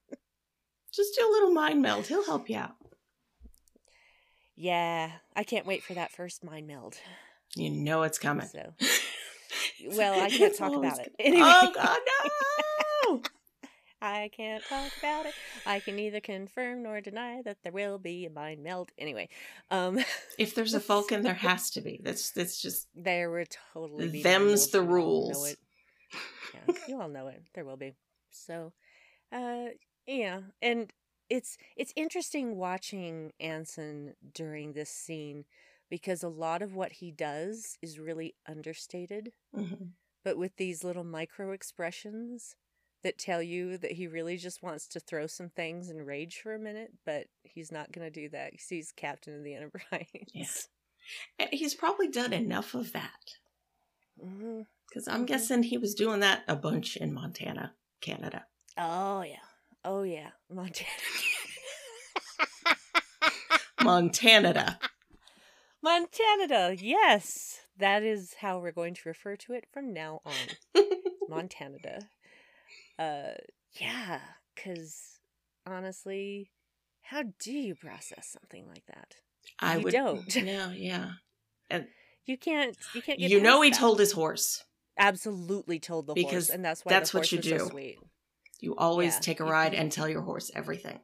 Just do a little mind meld. He'll help you out. Yeah, I can't wait for that first mind meld. You know it's coming. So, [laughs] well, I [laughs] can't talk about it. [laughs] Anyway. Oh, God, no! [laughs] I can't talk about it. I can neither confirm nor deny that there will be a mind melt. Anyway, um, if there's a Vulcan, there has to be. That's that's just. there were totally Them's the You all know rules. Yeah, you all know it. There will be. So, uh, yeah, and it's it's interesting watching Anson during this scene because a lot of what he does is really understated. Mhm. but with these little micro expressions that tell you that he really just wants to throw some things and rage for a minute, but he's not going to do that. 'cause He's captain of the Enterprise. And he's probably done enough of that. hmm Because I'm Mhm. guessing he was doing that a bunch in Montana, Canada. Oh yeah. Oh yeah. Montana. [laughs] Montana. Montana. Yes. That is how we're going to refer to it from now on. [laughs] Montana. Uh yeah, cuz honestly, how do you process something like that? I You would. don't. [laughs] Yeah, yeah. You can't you can't get You know, he that. told his horse. absolutely told the horse Because and that's why that's the what horse you so do. sweet. You always Yeah, take a ride and tell your horse everything.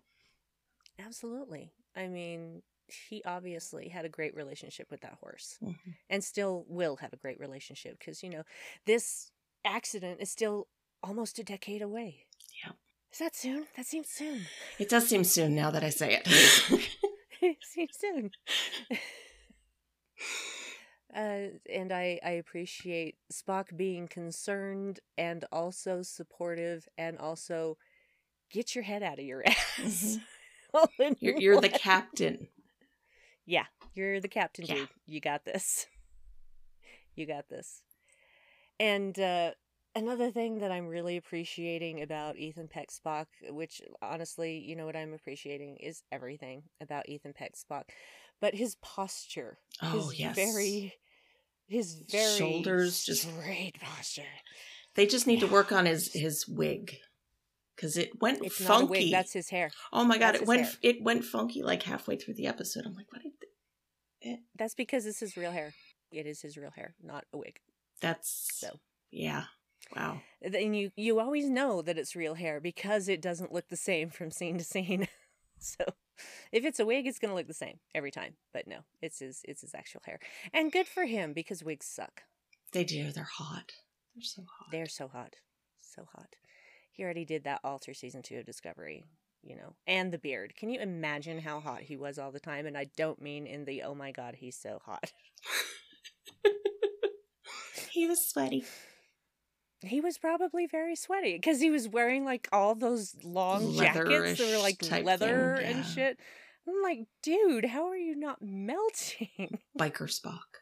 Absolutely. I mean, he obviously had a great relationship with that horse Mhm. and still will have a great relationship because, you know, this accident is still almost a decade away. Yeah. Is that soon? That seems soon. It does seem soon now that I say it. [laughs] it seems soon. [laughs] Uh, and I, I appreciate Spock being concerned and also supportive and also get your head out of your ass. Mm-hmm. [laughs] you're, you're the captain. Yeah, you're the captain, Yeah. dude. You got this. [laughs] You got this. And uh, another thing that I'm really appreciating about Ethan Peck Spock, which honestly, you know what I'm appreciating is everything about Ethan Peck Spock, but his posture. Oh, his yes. Very, his very Shoulders just- straight posture. They just need to work on his [sighs] his wig because it went It's funky. not a wig. That's his hair. oh my god, that's it went hair. it went funky like halfway through the episode. I'm like, what? Did eh. That's because this is real hair. It is his real hair, not a wig. That's So. yeah. Wow. then you you always know that it's real hair because it doesn't look the same from scene to scene. [laughs] so if it's a wig, it's gonna look the same every time. But no, it's his it's his actual hair, and good for him because wigs suck. They do. They're hot. They're so hot. They're so hot, so hot. He already did that all through season two of Discovery, you know, and the beard. Can you imagine how hot he was all the time? And I don't mean in the oh my god, he's so hot. [laughs] he was sweaty. He was probably very sweaty because he was wearing like all those long jackets that were like leather thing, and shit. I'm like, dude, how are you not melting? [laughs] Biker Spock.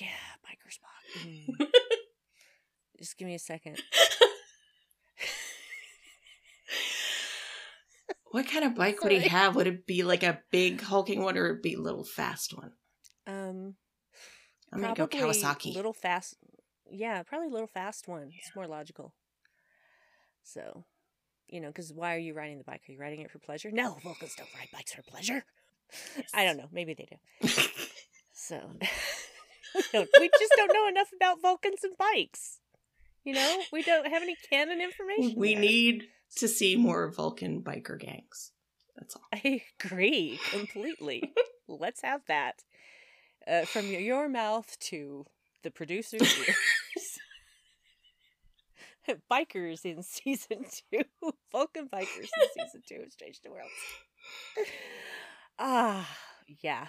yeah, biker Spock. Mm. [laughs] Just give me a second. What kind of bike would he have? Would it be like a big hulking one or would it be a little fast one? Um, I'm gonna go Kawasaki. Little fast. Yeah, probably a little fast one. It's more logical. So, you know, because why are you riding the bike? Are you riding it for pleasure? No, Vulcans don't ride bikes for pleasure. I don't know. Maybe they do. [laughs] So [laughs] we, don't, we just don't know enough about Vulcans and bikes. You know, we don't have any canon information. we there. need to see more Vulcan biker gangs. That's all. I agree completely. [laughs] Let's have that uh, from your, mouth to the producer's ears. [laughs] bikers in season two, Vulcan bikers in season two of Strange New Worlds. Ah, yeah.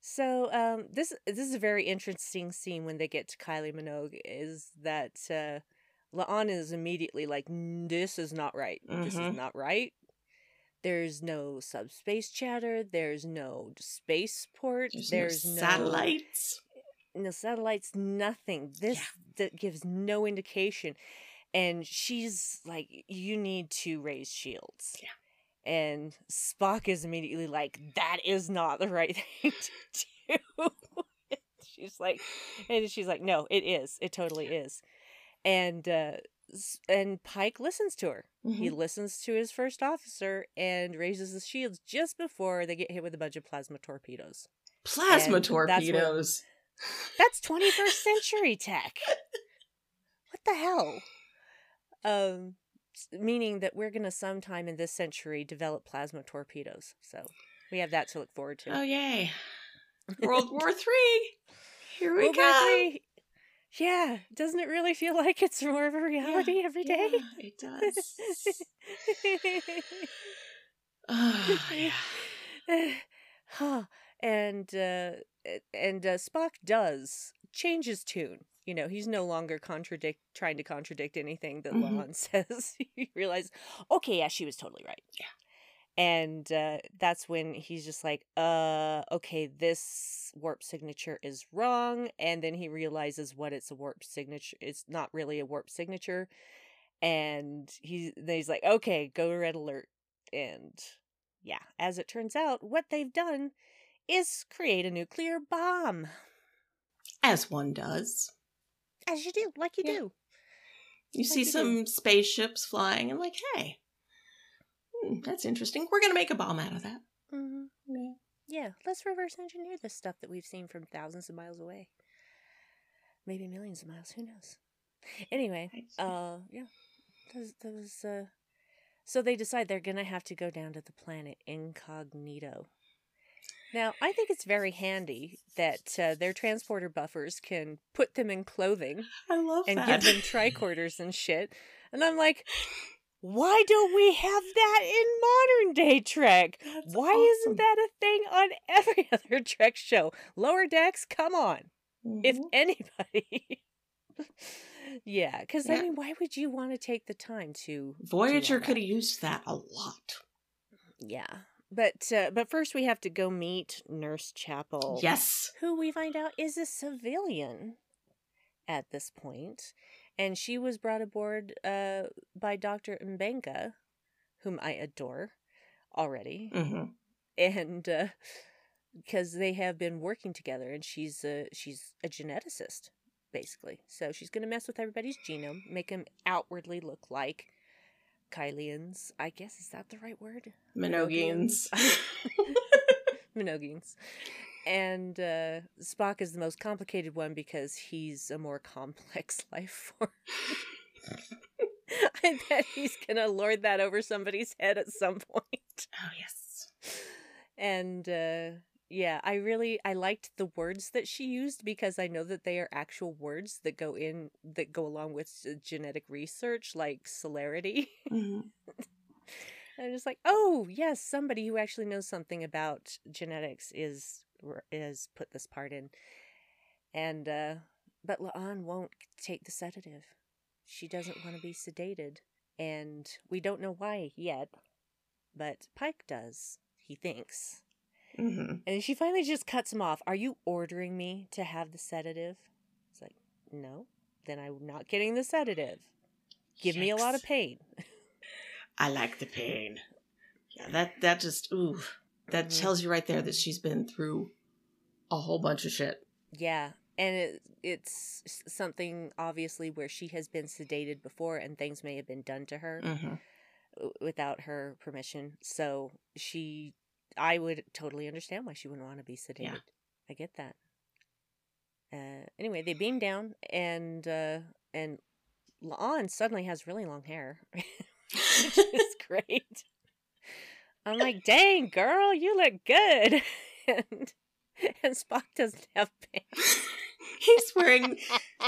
So um, this this is a very interesting scene when they get to Kylie Minogue. Is that uh, La'an is immediately like, "This is not right. This is Mhm. not right." There's no subspace chatter. There's no spaceport. There's, There's, no no satellites. no satellites, nothing. This that gives no indication. And she's like, you need to raise shields. Yeah. And Spock is immediately like, that is not the right [laughs] thing to do. [laughs] she's like, and she's like, no, it is. It totally is. And uh, and Pike listens to her. He Mhm. listens to his first officer and raises his shields just before they get hit with a bunch of plasma torpedoes. Plasma and that's when- torpedoes. That's 21st [laughs] century tech. What the hell? Um, meaning that we're gonna sometime in this century develop plasma torpedoes. So we have that to look forward to. Oh yay! [laughs] World War Three. Here we World go. Yeah, doesn't it really feel like it's more of a reality every day? Yeah, it does. oh, [laughs] yeah. huh. And uh, and uh, Spock does change his tune. You know, he's no longer contradict trying to contradict anything that. La'an [laughs] says. he realizes, okay, yeah, she was totally right. Yeah. And uh, that's when he's just like, uh, okay, this warp signature is wrong. And then he realizes what it's a warp signature. It's not really a warp signature. And he, then he's like, okay, go to red alert. And yeah, as it turns out, what they've done is create a nuclear bomb. As one does. As you do, like you Yeah. do. You Like see you do. some spaceships flying and like, hey, hmm, that's interesting. We're gonna make a bomb out of that. hmm Yeah. Yeah, let's reverse engineer this stuff that we've seen from thousands of miles away. Maybe millions of miles, who knows? Anyway, uh, yeah. That was, that was, uh, so they decide they're gonna have to go down to the planet incognito. Now, I think it's very handy that uh, their transporter buffers can put them in clothing I love and that. give them tricorders and shit. And I'm like, why don't we have that in modern day Trek? That's Why awesome. isn't that a thing on [laughs] every other Trek show? Lower decks, come on. If Mhm. anybody. [laughs] yeah, because I mean, why would you want to take the time to. Voyager could have used that a lot. Yeah. But uh, but first we have to go meet Nurse Chapel. Yes. who we find out is a civilian at this point, and she was brought aboard uh, by Doctor Mbenga, whom I adore already, hmm and because they have been working together, and she's a she's a geneticist basically, so she's gonna mess with everybody's genome, make them outwardly look like Kylians. I guess is that the right word? Minogians. Minogians. [laughs] And uh, Spock is the most complicated one because he's a more [laughs] complex life form. [laughs] I bet he's gonna lord that over somebody's head at some point. oh yes. And uh, yeah, I really I liked the words that she used because I know that they are actual words that go in that go along with genetic research, like celerity. [laughs] hmm I'm just like, oh yes, somebody who actually knows something about genetics is is put this part in, and uh, but La'an won't take the sedative. She doesn't want to be sedated, and we don't know why yet, but Pike does. He thinks, hmm and she finally just cuts him off. Are you ordering me to have the sedative? It's like, no. Then I'm not getting the sedative. Give me a lot of pain. [laughs] I like the pain. Yeah, that that just ooh, that Mhm. tells you right there that she's been through a whole bunch of shit. Yeah, and it, it's something obviously where she has been sedated before and things may have been done to her hmm without her permission. So she, I would totally understand why she wouldn't want to be sedated. I get that. Uh, anyway, they beam down and uh, and La'an suddenly has really long hair, [laughs] which is [laughs] great. I'm like, dang girl, you look good, [laughs] and and Spock doesn't have pants. [laughs] He's wearing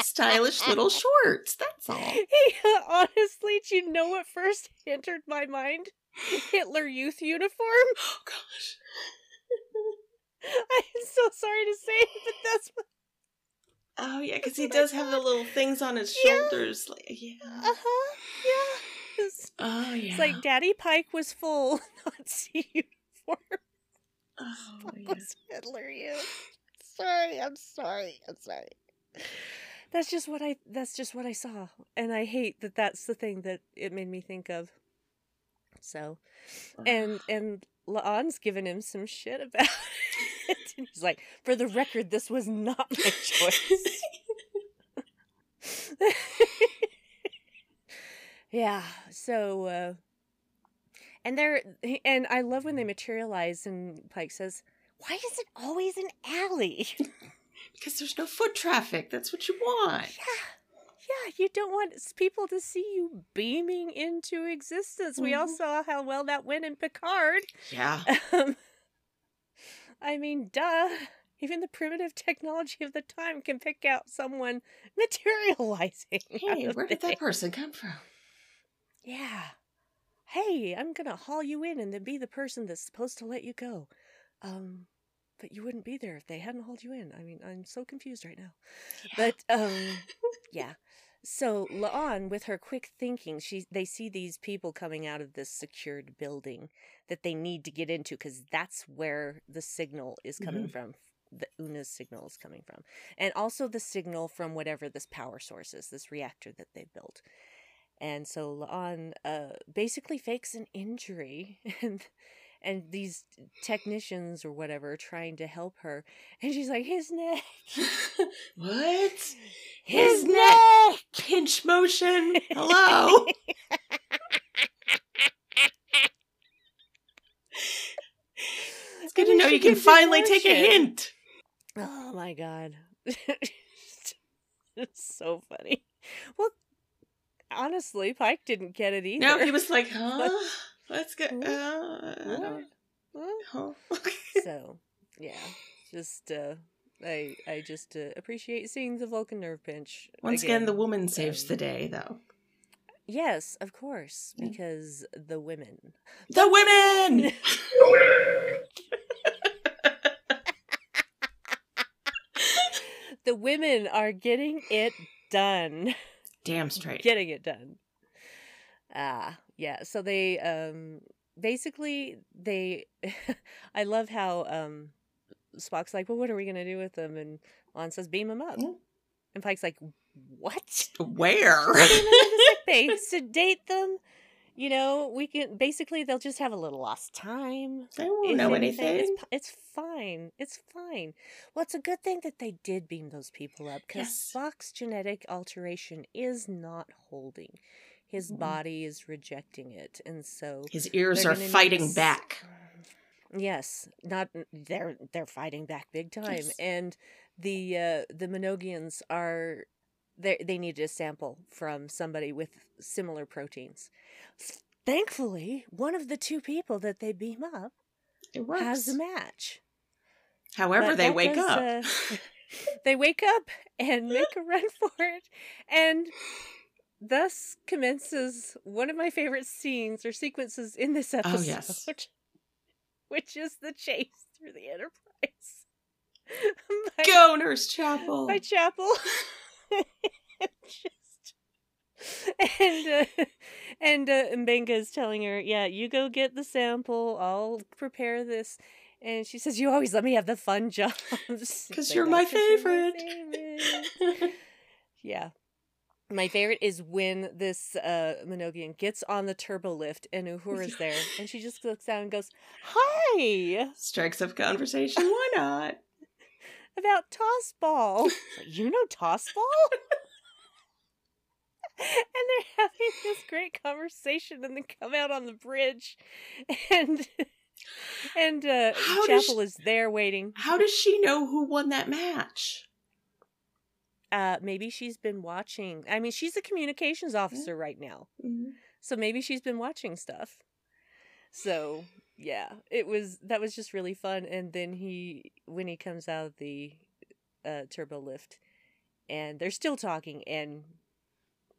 stylish little shorts. That's all. [laughs] He, honestly, do you know what first entered my mind? Hitler Youth uniform. [gasps] Oh gosh. I'm so sorry to say it, but that's what. Oh yeah, because he does have the little things on his Yeah. shoulders. Like, yeah. Uh huh. Yeah. It's, Oh yeah. it's like Daddy Pike was full [laughs] Nazi uniform. oh yeah. was Hitler Youth. Sorry, I'm sorry. I'm sorry. That's just what I. That's just what I saw, and I hate that. That's the thing that it made me think of. So, and and La'an's given him some shit about [laughs] it. And he's like, for the record, this was not my [laughs] choice. Yeah. So, uh, and they're and I love when they materialize, and Pike says, "Why is it always an alley?" [laughs] because there's no foot traffic. That's what you want. Yeah, yeah, you don't want people to see you beaming into existence. We all Mhm. saw how well that went in Picard. Yeah. [laughs] Um, I mean, duh. Even the primitive technology of the time can pick out someone [laughs] materializing. Hey, where did that person come from? Yeah. Hey, I'm gonna haul you in and then be the person that's supposed to let you go. Um, but you wouldn't be there if they hadn't hauled you in. I mean, I'm so confused right now. Yeah. But um, yeah. So La'an, with her quick thinking, she they see these people coming out of this secured building that they need to get into because that's where the signal is coming from. The Una's signal is coming from, and also the signal from whatever this power source is, this reactor that they built. And so La'an uh, basically fakes an injury, [laughs] and and these technicians or whatever are trying to help her, and she's like, "His neck, [laughs] what? [laughs] his, His neck." Pinch motion. Hello. it's good to know you can finally take a hint. Oh my god. it's so funny. Well, honestly, Pike didn't get it either. No, he was like, [laughs] huh? Let's go. What? Uh, I don't- What? huh? [laughs] so, yeah, just uh I I just uh, appreciate seeing the Vulcan nerve pinch. Once again, the woman saves um, the day, though. Yes, of course, because the women. The women! [laughs] The women are getting it done. Damn straight. getting it done. Ah, yeah. So they um basically they [laughs] I love how um Spock's like, "Well, what are we going to do with them?" and La'an says, "Beam them up." Yeah. And Pike's like, "What?" Where? Beam them into sick bay, sedate them. You know, we can basically they'll just have a little lost time. they won't If know anything, anything. It's, it's fine. It's fine. Well, it's a good thing that they did beam those people up because Yes. Spock's genetic alteration is not holding. His Mm. body is rejecting it, and so His ears are fighting back. Yes, not they're they're fighting back big time, Yes. and the uh, the Minogians are they they need a sample from somebody with similar proteins. Thankfully, one of the two people that they beam up It works. has a match. However, But they wake does, up. uh, [laughs] [laughs] they wake up and make a run for it, and thus commences one of my favorite scenes or sequences in this episode. Oh, yes. [laughs] which is the chase through the Enterprise. by, Go, Nurse Chapel. by Chapel. [laughs] Just and uh, and uh, Mbenga is telling her, "Yeah, you go get the sample. I'll prepare this." And she says, "You always let me have the fun [laughs] jobs Because you're my "That's 'cause you're my favorite. favorite." [laughs] Yeah. My favorite is when this uh Minogian gets on the turbo lift and Uhura's there and she just looks down and goes, Hi Strikes up conversation. Why not? About toss ball. Like, you know toss ball? [laughs] and they're having this great conversation and they come out on the bridge and and uh How Chapel is there waiting. How does she know who won that match? Uh maybe she's been watching. I mean, she's a communications officer right now. Mhm. So maybe she's been watching stuff. So yeah, it was that was just really fun. And then he when he comes out of the uh, turbo lift, and they're still talking, and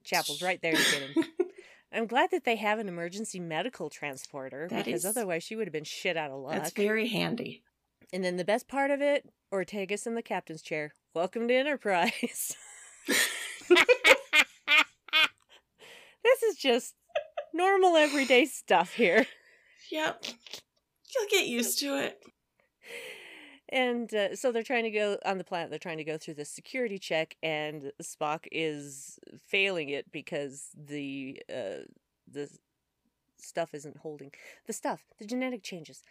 Chapel's right there to get him. [laughs] I'm glad that they have an emergency medical transporter That because is- otherwise she would have been shit out of luck. That's very handy. And then the best part of it, Ortegas in the captain's chair. Welcome to Enterprise. [laughs] this is just normal everyday stuff here. Yep. You'll get used to it. And uh, so they're trying to go on the planet, they're trying to go through the security check, and Spock is failing it because the uh, the stuff isn't holding. The stuff, the genetic changes.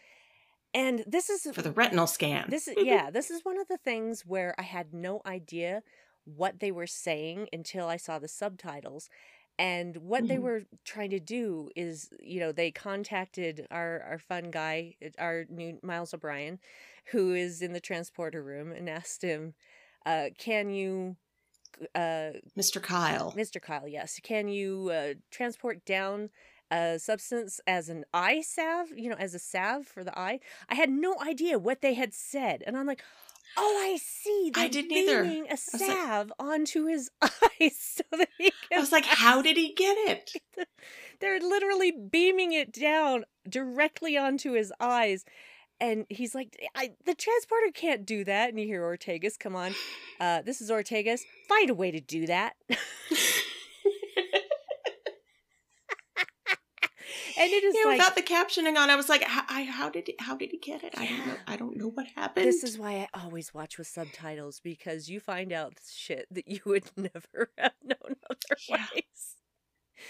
And this is For the retinal scan. This is [laughs] yeah, this is one of the things where I had no idea what they were saying until I saw the subtitles. And what they Mhm. were trying to do is, you know, they contacted our our fun guy, our new Miles O'Brien, who is in the transporter room, and asked him, uh, "Can you, uh, Mr. Kyle. Mr. Kyle, yes, can you uh, transport down a substance as an eye salve, you know, as a salve for the eye? I had no idea what they had said. And I'm like, oh, I see. I They're didn't either. beaming a like- salve onto his [laughs] eyes so that he I was like, how did he get it? [laughs] They're literally beaming it down directly onto his eyes. And he's like, I, the transporter can't do that. And you hear Ortegas, come on. Uh, this is Ortegas. Find a way to do that. [laughs] and it is yeah, like without the captioning on, I was like, how, I, how did he, how did he get it? I don't know. I don't know what happened. this is why I always watch with subtitles because you find out shit that you would [laughs] never have known otherwise. Yeah.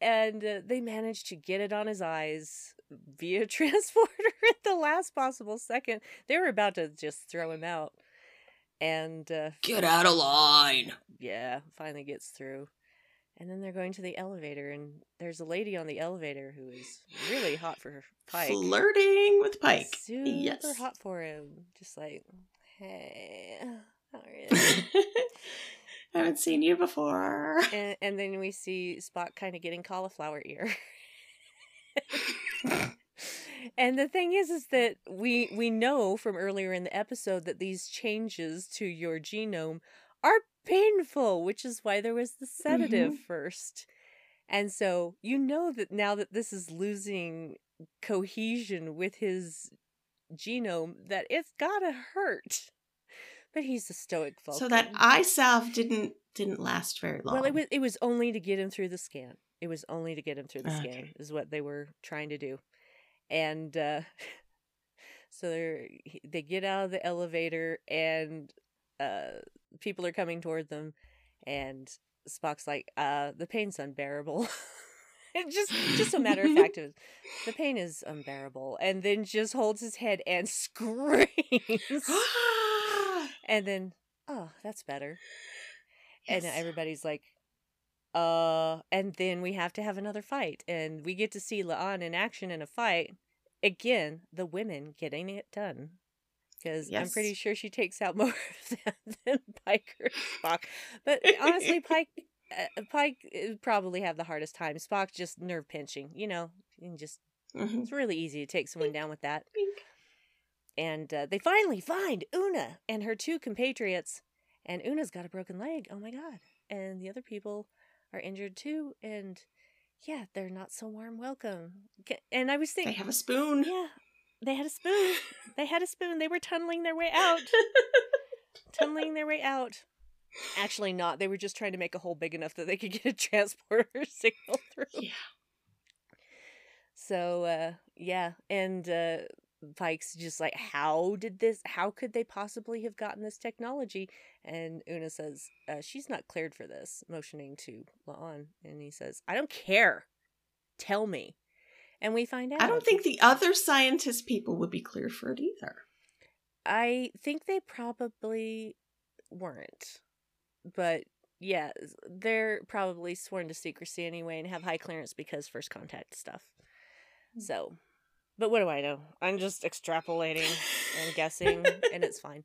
And uh, they managed to get it on his eyes via [laughs] transporter at the last possible second. They were about to just throw him out. And uh, get out of line. yeah, finally gets through. And then they're going to the elevator, and there's a lady on the elevator who is really hot for Pike. Flirting with Pike. Super Yes. hot for him. Just like, hey, how are [laughs] you? I haven't seen you before. [laughs] and, and then we see Spock kind of getting cauliflower ear. [laughs] and the thing is, is that we we know from earlier in the episode that these changes to your genome are painful, which is why there was the sedative first. And so you know that now that this is losing cohesion with his genome, that it's gotta hurt. But he's a stoic Vulcan. So that eye salve didn't didn't last very long. Well, it was it was only to get him through the scan. It was only to get him through the scan is what they were trying to do, and uh, [laughs] so they they get out of the elevator and uh, people are coming toward them, and Spock's like, uh, "The pain's unbearable." [laughs] It just just a matter of fact, the pain is unbearable, and then just holds his head and [laughs] screams, [gasps] and then oh, that's better. And everybody's like uh and then we have to have another fight and we get to see La'an in action in a fight. Again the women getting it done because i'm pretty sure she takes out [laughs] more of than pike or spock but honestly [laughs] pike uh, pike uh, probably have the hardest time spock just nerve pinching you know you can just Mhm. it's really easy to take someone down with that and uh, they finally find Una and her two compatriots. And Una's got a broken leg. Oh my god! And the other people are injured too. And yeah, they're not so warm welcome. And I was thinking They have a spoon. yeah, they had a spoon. they had a spoon. They were tunneling their way out. [laughs] tunneling their way out. Actually, not. They were just trying to make a hole big enough that they could get a [laughs] transporter [laughs] signal through. yeah. So uh yeah, and uh Pike's just like, how did this? How could they possibly have gotten this technology? And Una says, uh, she's not cleared for this, motioning to La'an, and he says, I don't care. Tell me. And we find out. I don't think the other scientist people would be clear for it either. I think they probably weren't, but yeah, they're probably sworn to secrecy anyway and have high clearance because first contact stuff. So, but what do I know? I'm just extrapolating and guessing, and it's [laughs] fine.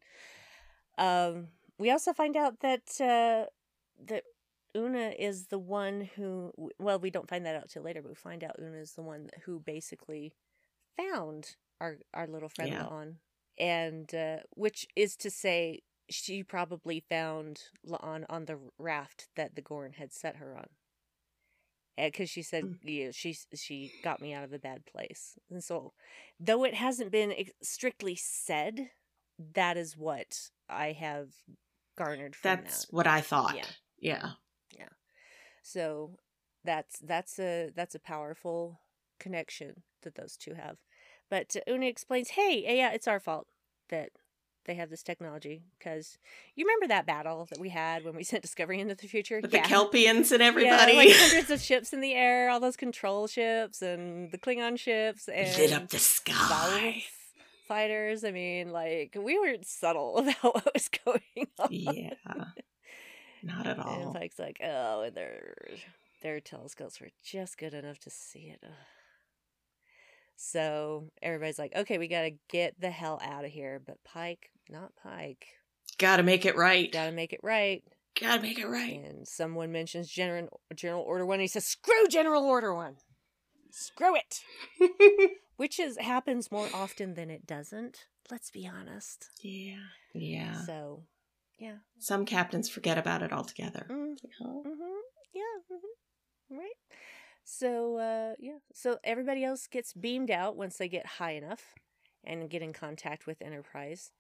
Um, we also find out that uh, that Una is the one who. Well, we don't find that out till later, but we find out Una is the one who basically found our our little friend Yeah. La'an, and uh, which is to say, she probably found La'an on the raft that the Gorn had set her on. Because she said, Mm. yeah, she she got me out of a bad place, and so though it hasn't been strictly said, that is what I have garnered from That's that. what I thought. Yeah. Yeah. So that's that's a that's a powerful connection that those two have. But Una explains, "Hey, eh, yeah, it's our fault that they have this technology because you remember that battle that we had when we [laughs] sent Discovery into the future With Yeah. the Kelpiens and [laughs] Yeah, everybody. like [laughs] hundreds of ships in the air, all those control ships and the Klingon ships and lit up the sky. fighters. I mean, like we weren't subtle about what was going on. yeah. Not at all. And. Pike's like, oh, and their their telescopes were just good enough to see it. Ugh. So everybody's like, okay, we gotta get the hell out of here. But Pike, not Pike, Gotta make it right. gotta make it right. Gotta make it right. And someone mentions General General Order One. And he says, screw General Order One, screw it. [laughs] Which is happens more often than it doesn't. Let's be honest. yeah. Yeah. So, yeah. Some captains forget about it altogether. Mm. Like, huh? Mm-hmm. Yeah. Mm-hmm. Right. So, uh, yeah. So everybody else gets beamed out once they get high enough and get in contact with Enterprise.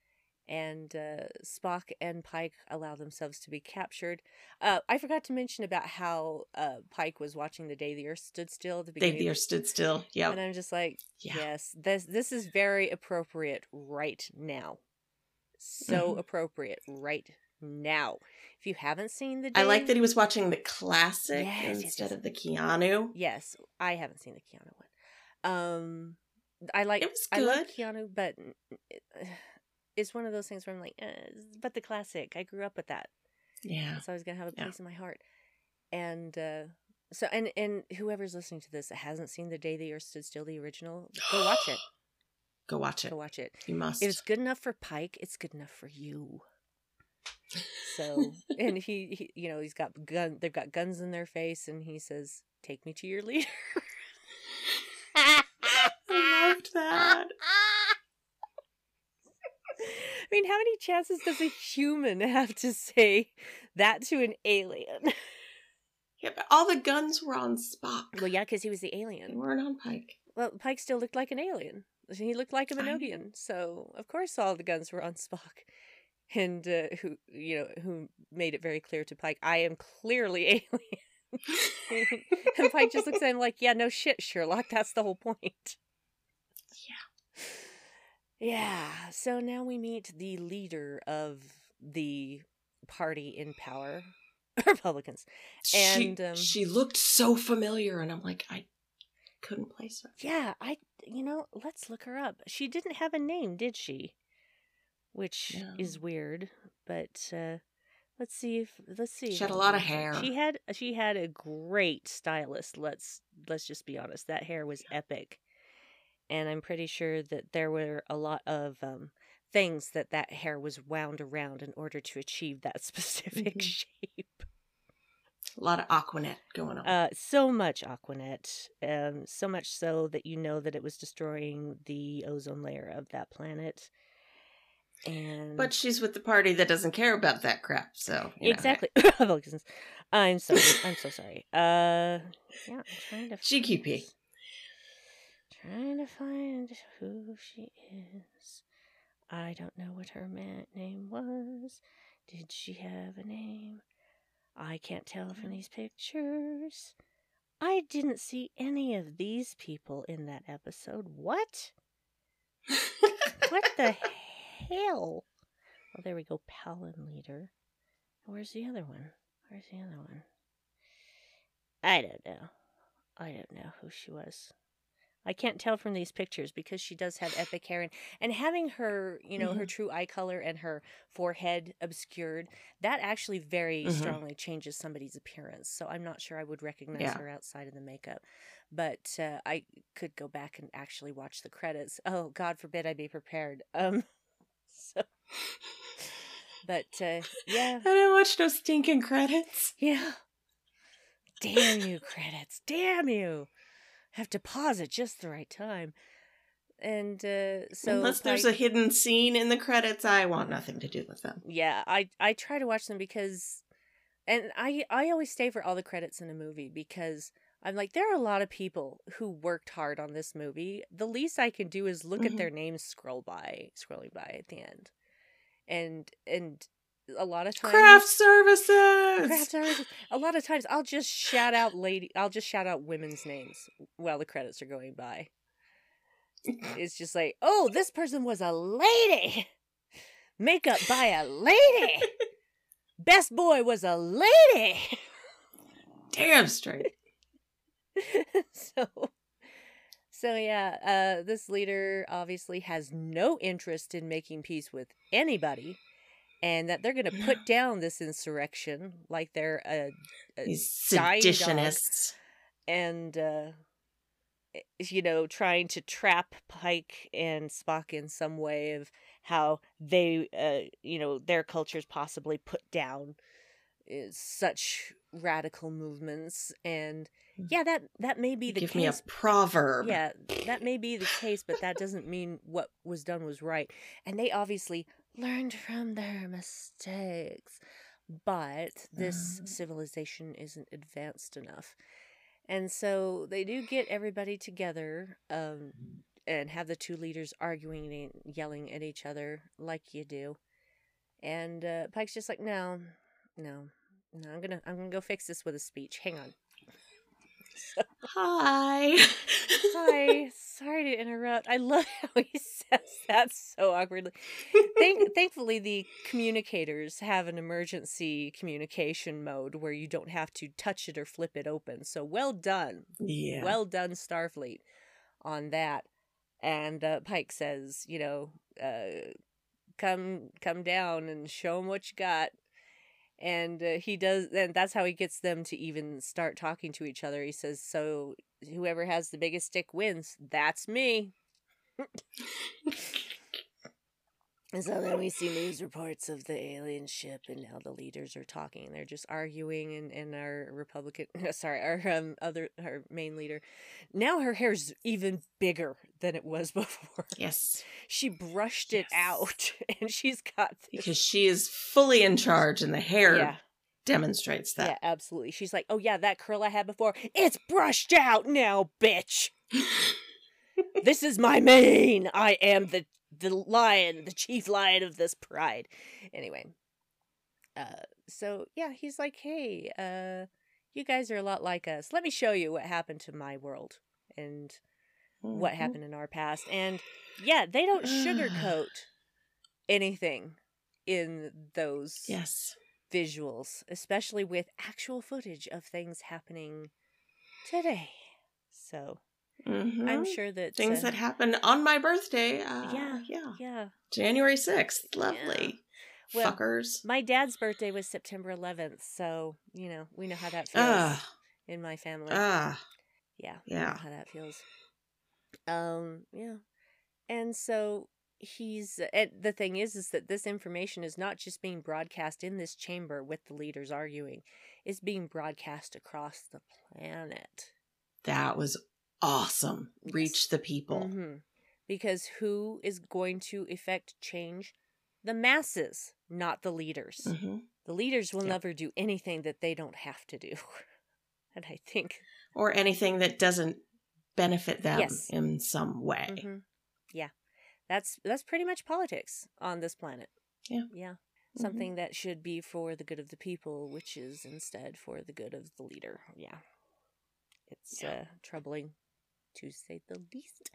and uh, Spock and Pike allow themselves to be captured. Uh, I forgot to mention about how uh, Pike was watching the day the Earth stood still. At the Day the Earth stood still. Yeah. and I'm just like, Yeah. yes, this this is very appropriate right now. So Mhm. appropriate right now. If you haven't seen the, I like that he was watching the classic Yes, instead yes. of the Keanu. Yes, I haven't seen the Keanu one. Um, I like It was I like good. Keanu, but [sighs] it's one of those things where I'm like, eh, but the classic. I grew up with that. Yeah. so I was gonna have a Yeah. place in my heart. And uh so and and whoever's listening to this that hasn't seen the day the earth stood still, the original, go watch it. Go watch it. Go watch it. You must. If it's good enough for Pike, it's good enough for you. So [laughs] and he, he you know, he's got gun they've got guns in their face and he says, Take me to your leader. [laughs] I loved that. [laughs] I mean, how many chances does a human have to say that to an alien? Yeah, but all the guns were on Spock. Well, yeah, because he was the They alien. weren't on Pike. Well, Pike still looked like an alien. He looked like a. Minogian, so of course all the guns were on Spock. [laughs] And uh, who, you know, who made it very clear to Pike, I am clearly [laughs] alien. [laughs] and Pike just looks at him like, "Yeah, no shit, Sherlock. That's the whole point." Yeah. Yeah. So now we meet the leader of the party in power, Republicans. And, she, um, she looked so familiar, and I'm like, I couldn't place her. Yeah, I you know, let's look her up. She didn't have a name, did she? Which is weird, but uh let's see if let's see. She had a lot of hair. She had she had a great stylist. Let's let's just be honest. That hair was epic. And I'm pretty sure that there were a lot of um things that that hair was wound around in order to achieve that [laughs] specific Mhm. shape. A lot of Aquanet going on. Uh, so much Aquanet, um, so much so that you know that it was destroying the ozone layer of that planet. And but she's with the party that doesn't care about that crap. So you know, exactly, [laughs] Republicans. I'm sorry. I'm so sorry. Uh, yeah, I'm trying to GQP. Trying to find who she is. I don't know what her name was. Did she have a name? I can't tell from mm-hmm. these pictures. I didn't see any of these people in that episode. What? What the [laughs] hell? Oh, there we go. Palin leader. Where's the other one? Where's the other one? I don't know. I don't know who she was. I can't tell from these pictures because she does have epic hair and, and having her, you know, her Mhm. true eye color and her forehead obscured, that actually very Mhm. strongly changes somebody's appearance. So I'm not sure I would recognize Yeah. her outside of the makeup. But uh, I could go back and actually watch the credits. Oh, God forbid I be prepared. Um, [laughs] so, but uh, yeah, I didn't watch no stinking credits. yeah. Damn you, credits. Damn you. Have to pause at just the right time. And uh, so Unless there's a hidden scene in the credits, I want nothing to do with them. yeah, I I try to watch them because and I I always stay for all the credits in a movie because I'm like there are a lot of people who worked hard on this movie. The least I can do is look at Mhm. their names scroll by, scrolling by at the end. And and a lot of times Craft services. craft services. A lot of times I'll just shout out lady I'll just shout out women's names while the credits are going by. It's just like, "Oh, this person was a lady. Makeup by a lady. Best boy was a lady." Damn straight. [laughs] so so yeah, uh this leader obviously has no interest in making peace with anybody and that they're going to put [gasps] down this insurrection like they're a, a These dying dog. seditionists. and uh you know trying to trap pike and spock in some way of how they uh you know their cultures possibly put down uh, such radical movements and yeah that that may be the Give case me a proverb. yeah that may be the case but that doesn't mean what was done was right and they obviously learned from their mistakes but this Uh. civilization isn't advanced enough and so they do get everybody together um and have the two leaders arguing and yelling at each other like you do. And uh, Pike's just like, no, no, no. I'm gonna I'm gonna go fix this with a speech. Hang on. Hi. [laughs] Hi. Sorry to interrupt. I love [laughs] how he says that so awkwardly. Thank, [laughs] thankfully, the communicators have an emergency communication mode where you don't have to touch it or flip it open. So well done. yeah. Well done, Starfleet, on that. And uh, Pike says, you know, uh, come come down and show him what you got. And uh, he does, and that's how he gets them to even start talking to each other. He says, "So whoever has the biggest stick wins. That's me." [laughs] And so then we see news reports of the alien ship and how the leaders are talking. They're just arguing, and, and our Republican, [laughs] sorry, our um, other, our main leader, now her hair's even bigger than it was [laughs] before. yes. She brushed it Yes. out, [laughs] and she's got this. Because she is fully in charge, and the hair Yeah, demonstrates that. yeah, absolutely. She's like, "Oh yeah, that curl I had before, it's brushed out now, bitch. this is my mane. I am the the lion, the chief lion of this pride." Anyway, uh, so yeah, he's like, "Hey, uh, you guys are a lot like us. Let me show you what happened to my world and what Mhm. happened in our past." And yeah, they don't sugarcoat [sighs] anything in those Yes. visuals, especially with actual footage of things happening today. So Mhm. I'm sure that things uh, that happened on my birthday. Uh, Yeah. yeah, yeah, January sixth. Lovely, Well, fuckers. my dad's birthday was September 11th, so you know we know how that feels in my family. ah, yeah, yeah. how that feels. Um, yeah, and so he's and the thing is is that this information is not just being broadcast in this chamber with the leaders arguing it's being broadcast across the planet That was awesome. Yes. Reach the people. Mhm. Because who is going to effect change? The masses, not the leaders. Mhm. The leaders will never do anything that they don't have to do. [laughs] and I think, Or anything that doesn't benefit them Yes. in some way. Mhm. yeah, that's that's pretty much politics on this planet. Yeah. yeah, Mhm. something that should be for the good of the people, which is instead for the good of the leader. Yeah, it's Yeah. uh, troubling, to say the least.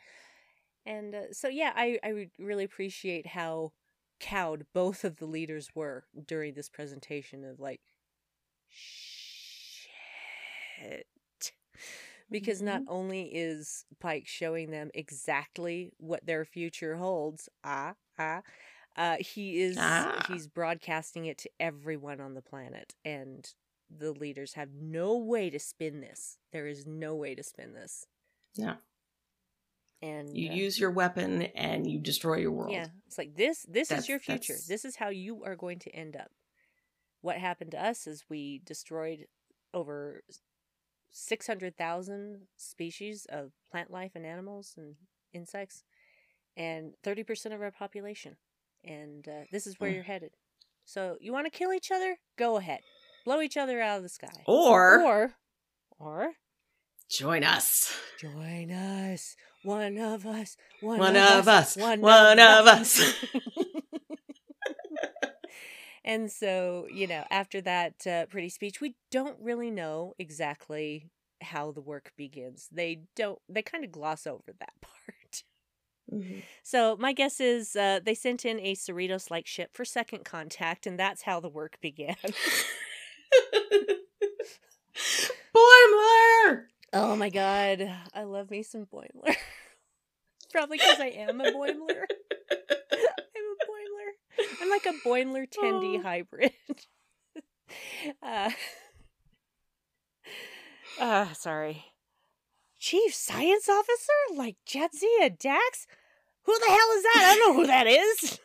And uh, so, yeah, I I would really appreciate how cowed both of the leaders were during this presentation of like, shit. Because not only is Pike showing them exactly what their future holds, ah, ah, uh, he is Ah. he's broadcasting it to everyone on the planet, and the leaders have no way to spin this. There is no way to spin this. Yeah. And You uh, use your weapon and you destroy your world. yeah, it's like this. This is your future. that's- This is how you are going to end up. What happened to us is we destroyed over six hundred thousand species of plant life and animals and insects, and thirty percent of our population. And uh, this is where Mm. you're headed. So you want to kill each other? Go ahead, blow each other out of the sky, Or, or, or join us. join us. One of us. One, One of, of us. One, One of us. [laughs] and so, you know, after that uh, pretty speech, we don't really know exactly how the work begins. They don't, they kind of gloss over that [laughs] part. Mhm. So, my guess is uh, they sent in a Cerritos like ship for second contact, and that's how the work began. [laughs] Boimler! Oh my god. I love me some Boimler. [laughs] Probably because I am a Boimler. [laughs] I'm a Boimler. I'm like a Boimler Tendi Oh. hybrid. [laughs] uh, uh, sorry. Chief Science Officer? Like Jadzia Dax? Who the hell is that? I don't know who that is.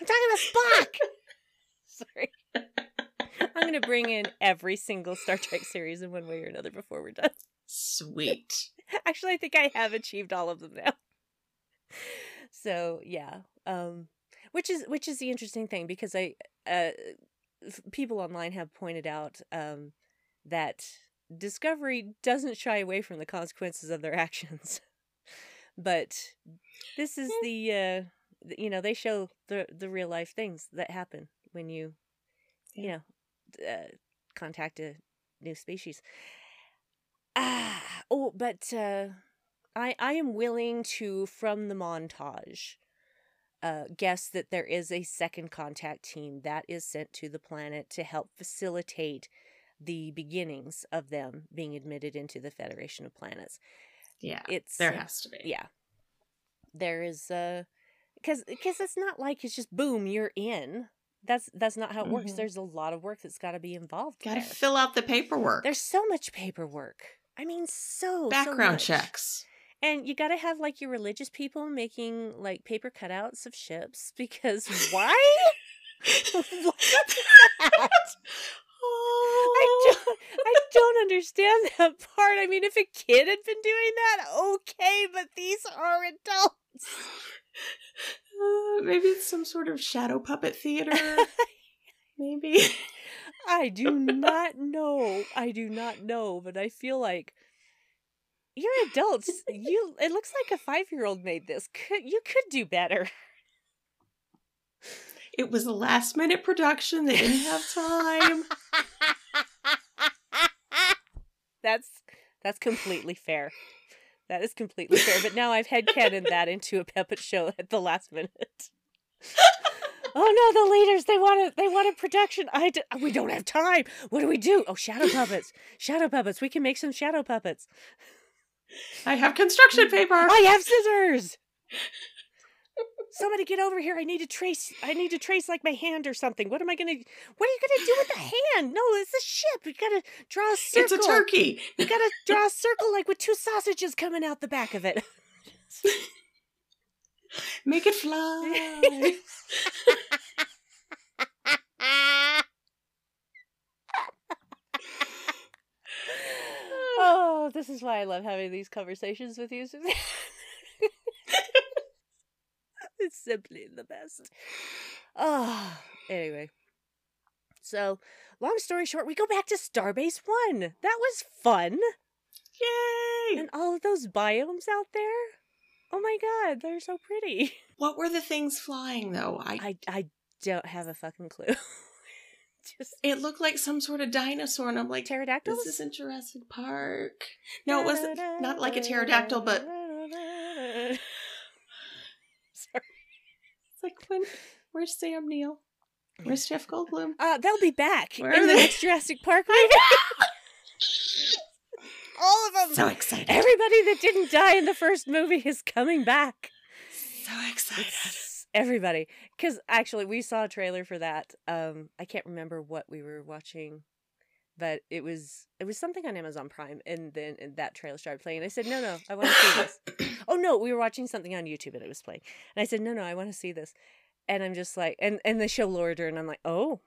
I'm talking about Spock. sorry. I'm going to bring in every single Star Trek series in one way or another before we're done. Sweet. [laughs] Actually, I think I have achieved all of them now. [laughs] So yeah, um, which is which is the interesting thing because I uh, people online have pointed out um, that Discovery doesn't shy away from the consequences of their [laughs] actions, but this is the uh you know they show the the real life things that happen when you you know uh, contact a new species ah oh but uh i i am willing to from the montage uh guess that there is a second contact team that is sent to the planet to help facilitate the beginnings of them being admitted into the federation of planets Yeah. it's there uh, has to be. yeah there is uh because because it's not like it's just boom you're in that's that's not how it works Mhm. there's a lot of work that's got to be involved Got to fill out the paperwork. there's so much paperwork i mean so so background much. checks. and you got to have like your religious people making like paper cutouts of ships because [laughs] why [laughs] what is that? I don't, I don't understand [laughs] that part. I mean, if a kid had been doing that, okay, but these are adults. [sighs] Uh, maybe it's some sort of shadow puppet theater. maybe. I [laughs] do not know. I do not know, but I feel like you're adults. You it looks like a 5-year-old made this. Could you could do better. It was a last minute production. They didn't have time. [laughs] that's that's completely fair. That is completely fair. But now I've headcanoned that into a puppet show at the last minute. Oh no, the leaders they want a they want a production. I d- we don't have time. What do we do? Oh, shadow puppets. Shadow puppets. We can make some shadow puppets. I have construction paper. I have scissors. Somebody get over here. I need to trace. I need to trace like my hand or something. What am I gonna? What are you gonna do with the hand? No, it's a ship. You gotta draw a circle. It's a turkey. You gotta draw a circle like with two sausages coming out the back of it. [laughs] Make it fly. oh, this is why I love having these conversations with you. Suzanne. [laughs] it's simply the best. Oh, anyway. So, long story short, we go back to Starbase One. That was fun, Yay! and all of those biomes out there. Oh my god, they're so pretty. [laughs] What were the things flying though? I I I don't have a fucking clue. [laughs] Just it looked like some sort of dinosaur, and I'm like, pterodactyls. this isn't Jurassic Park. No, it wasn't not like a pterodactyl, but [sighs] Sorry. it's like when where's Sam Neill? Where's Jeff Goldblum? Uh, they'll be back Where in the next Jurassic Park [laughs] movie. All of them. So excited. Everybody that didn't die in the first movie is coming back. so excited. It's everybody. Because actually, we saw a trailer for that. Um, I can't remember what we were watching, but it was it was something on Amazon Prime, and then and that trailer started playing. And I said, "No, no, I want to see this." [coughs] oh no, we were watching something on YouTube, and it was playing. And I said, "No, no, I want to see this." And I'm just like, and and they show Laura Dern, and I'm like, "Oh,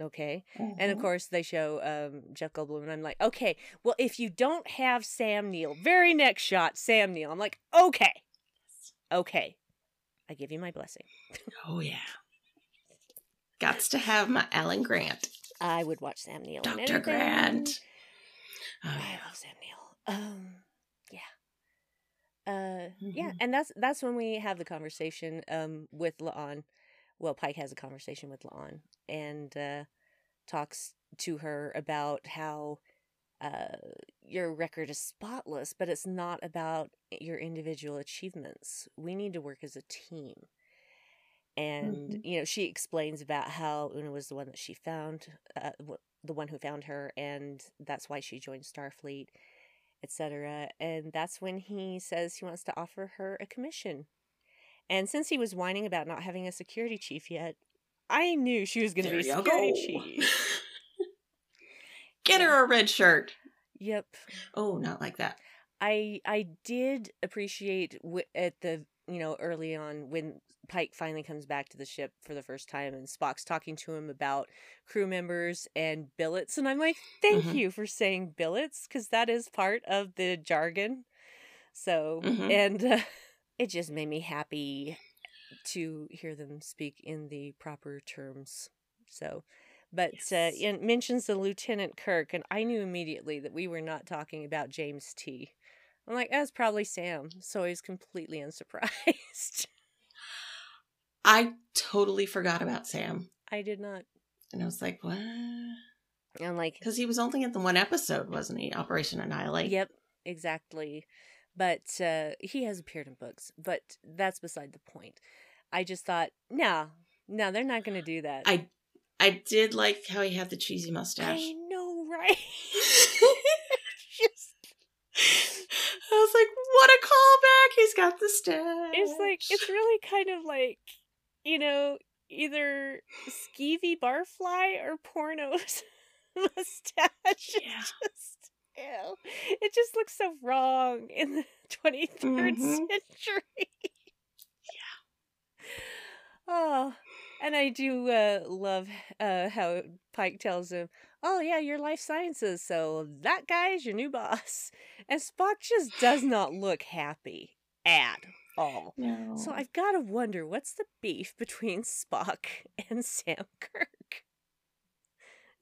okay." And of Mhm. course, they show um, Jeff Goldblum, and I'm like, okay, well, if you don't have Sam Neill, very next shot, Sam Neill. I'm like, okay, okay, I give you my blessing. oh yeah. Gots to have my Alan Grant. I would watch Sam Neill. Dr. Grant. Oh, I yeah. love Sam Neill. Um, yeah, uh, yeah, Mhm. and that's that's when we have the conversation um with La'an. Well, Pike has a conversation with La'an and uh, talks to her about how uh, your record is spotless, but it's not about your individual achievements. We need to work as a team. And, Mhm. you know, she explains about how Una was the one that she found, uh, w- the one who found her, and that's why she joined Starfleet, etc. And that's when he says he wants to offer her a commission. And since he was whining about not having a security chief yet, I knew she was going to be security go. chief. [laughs] Get her a red shirt. Yep. Oh, not like that. I I did appreciate w- at the you know early on when Pike finally comes back to the ship for the first time and Spock's talking to him about crew members and billets and I'm like thank Mhm. you for saying billets because that is part of the jargon so Mhm. and uh, [laughs] it just made me happy to hear them speak in the proper terms so but uh, it mentions the Lieutenant Kirk, and I knew immediately that we were not talking about James T. I'm like, that's probably Sam. So I was completely unsurprised. [laughs] I totally forgot about Sam. I did not. And I was like, what? I'm like, Because he was only in the one episode, wasn't he? Operation Annihilate. yep, exactly. But uh, he has appeared in books, but that's beside the point. I just thought, no, no, they're not going to do that. I I did like how he had the cheesy mustache. I know, right? [laughs] [laughs] Just, I was like, what a callback! He's got the stash. it's like it's really kind of like you know either skeevy barfly or pornos [laughs] mustache. Yeah. just ew. It just looks so wrong in the [laughs] 23rd Mhm. century. Yeah. Oh, and I do uh, love uh, how Pike tells him, "Oh yeah, you're life sciences, so that guy's your new boss." And Spock just does not look happy at all. No. So I've got to wonder what's the beef between Spock and Sam Kirk?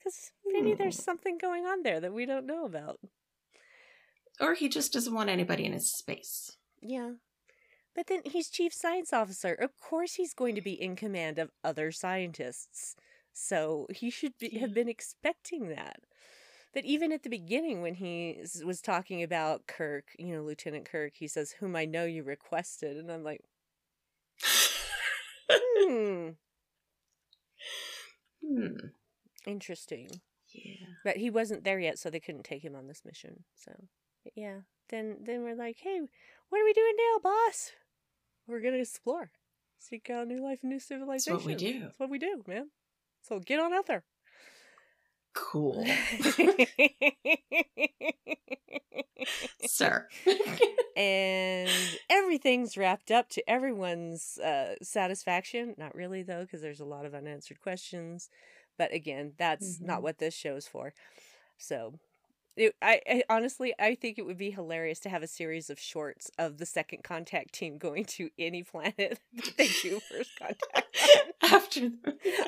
Because maybe there's Hmm. something going on there that we don't know about. or he just doesn't want anybody in his space. Yeah. But then he's chief science officer. Of course he's going to be in command of other scientists. So he should be, have been expecting that. But even at the beginning, when he was talking about Kirk, you know, Lieutenant Kirk, he says, Whom I know you requested. And I'm like, [laughs] Hmm, hmm. Interesting. Yeah. But he wasn't there yet, so they couldn't take him on this mission. So, but yeah. Then, then we're like, hey, what are we doing now, boss? We're gonna explore, seek out new life, and new That's civilization. what we do. That's what we do, man. So get on out there. Cool. Sir. [laughs] and everything's wrapped up to everyone's uh, satisfaction. Not really, though, because there's a lot of unanswered questions. But again, that's not Mhm. what this show's for. So, it, I, I honestly, I think it would be hilarious to have a series of shorts of the second contact team going to any planet [laughs] that they do first contact. [laughs] After. [laughs]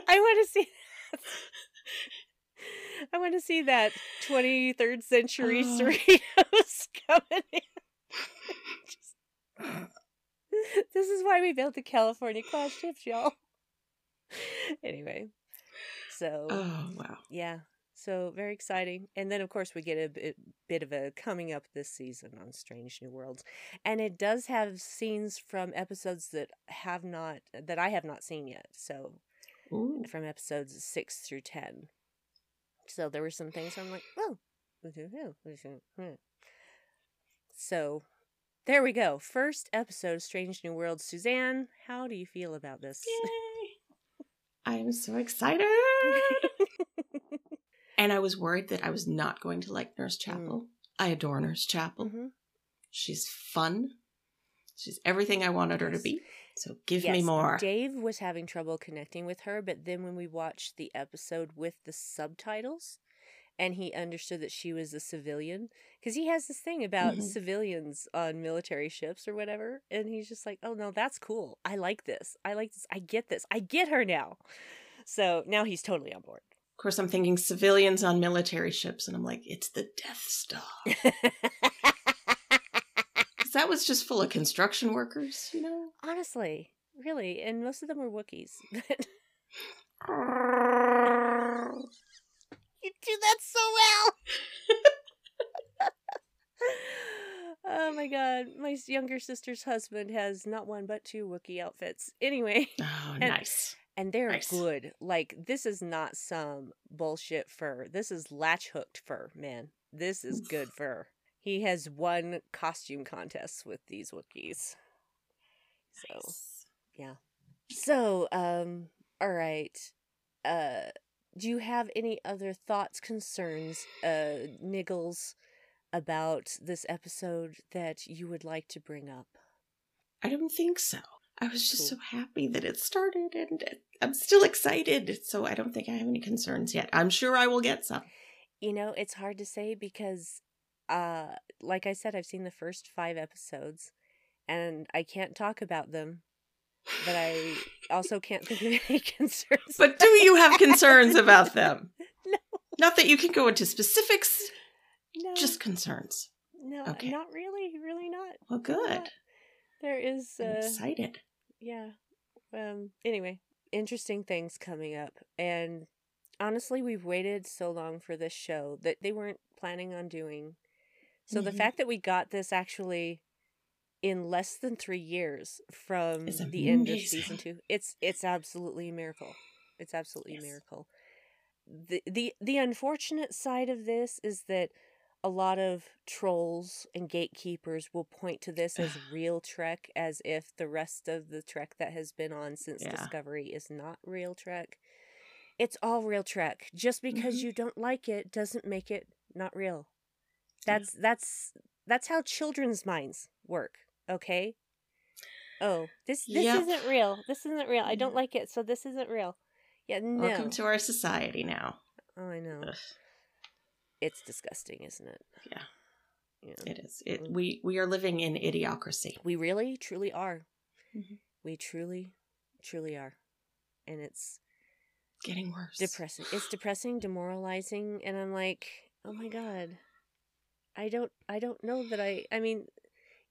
I want to see. That. I want to see that 23rd century Oh. Cerritos coming in. Just- this is why we built the California class ships, y'all. Anyway, so Oh, wow. yeah, so very exciting. And then, of course, we get a bit, bit of a coming up this season on Strange New Worlds, and it does have scenes from episodes that have not that I have not seen yet. So Ooh. from episodes six through ten. So there were some things I'm like, oh, so there we go. First episode of Strange New Worlds. Suzanne, how do you feel about this? Yay. [laughs] I am so excited. [laughs] and I was worried that I was not going to like Nurse Chapel. I adore Nurse Chapel. Mhm. She's fun. She's everything I wanted her to be. So give me more. Dave was having trouble connecting with her, but then when we watched the episode with the subtitles and he understood that she was a civilian, because he has this thing about Mhm. civilians on military ships or whatever, and he's just like, oh no, that's cool. I like this. I like this. I get this. I get her now. So now he's totally on board. Of course, I'm thinking civilians on military ships, and I'm like, it's the Death Star. [laughs] that was just full of construction workers, you know? Honestly, really, and most of them were Wookiees. [laughs] you do that so well. [laughs] oh my god, my younger sister's husband has not one but two Wookiee outfits. Anyway, Oh, nice. And they're Nice. good. Like this is not some bullshit fur. This is latch hooked fur, man. This is good fur. He has won costume contests with these Wookiees. So Nice. So, um, all right. Uh, do you have any other thoughts, concerns, uh, niggles about this episode that you would like to bring up? I don't think so. I was just Cool. so happy that it started, and I'm still excited. So I don't think I have any concerns yet. I'm sure I will get some. You know, it's hard to say because, uh, like I said, I've seen the first five episodes and I can't talk about them, but I [laughs] also can't think of any [laughs] concerns. But do you have concerns about them? [laughs] No. Not that you can go into specifics, no, just concerns. no, Okay. not really, really not. Well, good. not. There is I'm uh excited. Yeah. Um anyway, interesting things coming up and honestly, we've waited so long for this show that they weren't planning on doing. So the Mhm. fact that we got this actually in less than 3 years from the end of season 2, it's it's absolutely a miracle. It's absolutely Yes. a miracle. The the the unfortunate side of this is that a lot of trolls and gatekeepers will point to this as [sighs] real Trek as if the rest of the Trek that has been on since Yeah. Discovery is not real Trek. It's all real Trek. Just because Mhm. you don't like it doesn't make it not real. Yeah. That's that's that's how children's minds work, okay? Oh, this this Yep. isn't real. This isn't real. I don't like it, so this isn't real. Yeah, no. Welcome to our society now. oh, I know. Ugh, It's disgusting, isn't it? Yeah. Yeah. it is. It, Mm. we we are living in idiocracy. We really, truly are. Mhm. We truly, truly are. And it's Getting worse. depressing. It's depressing, demoralizing, and I'm like, oh my god. I don't I don't know that I I mean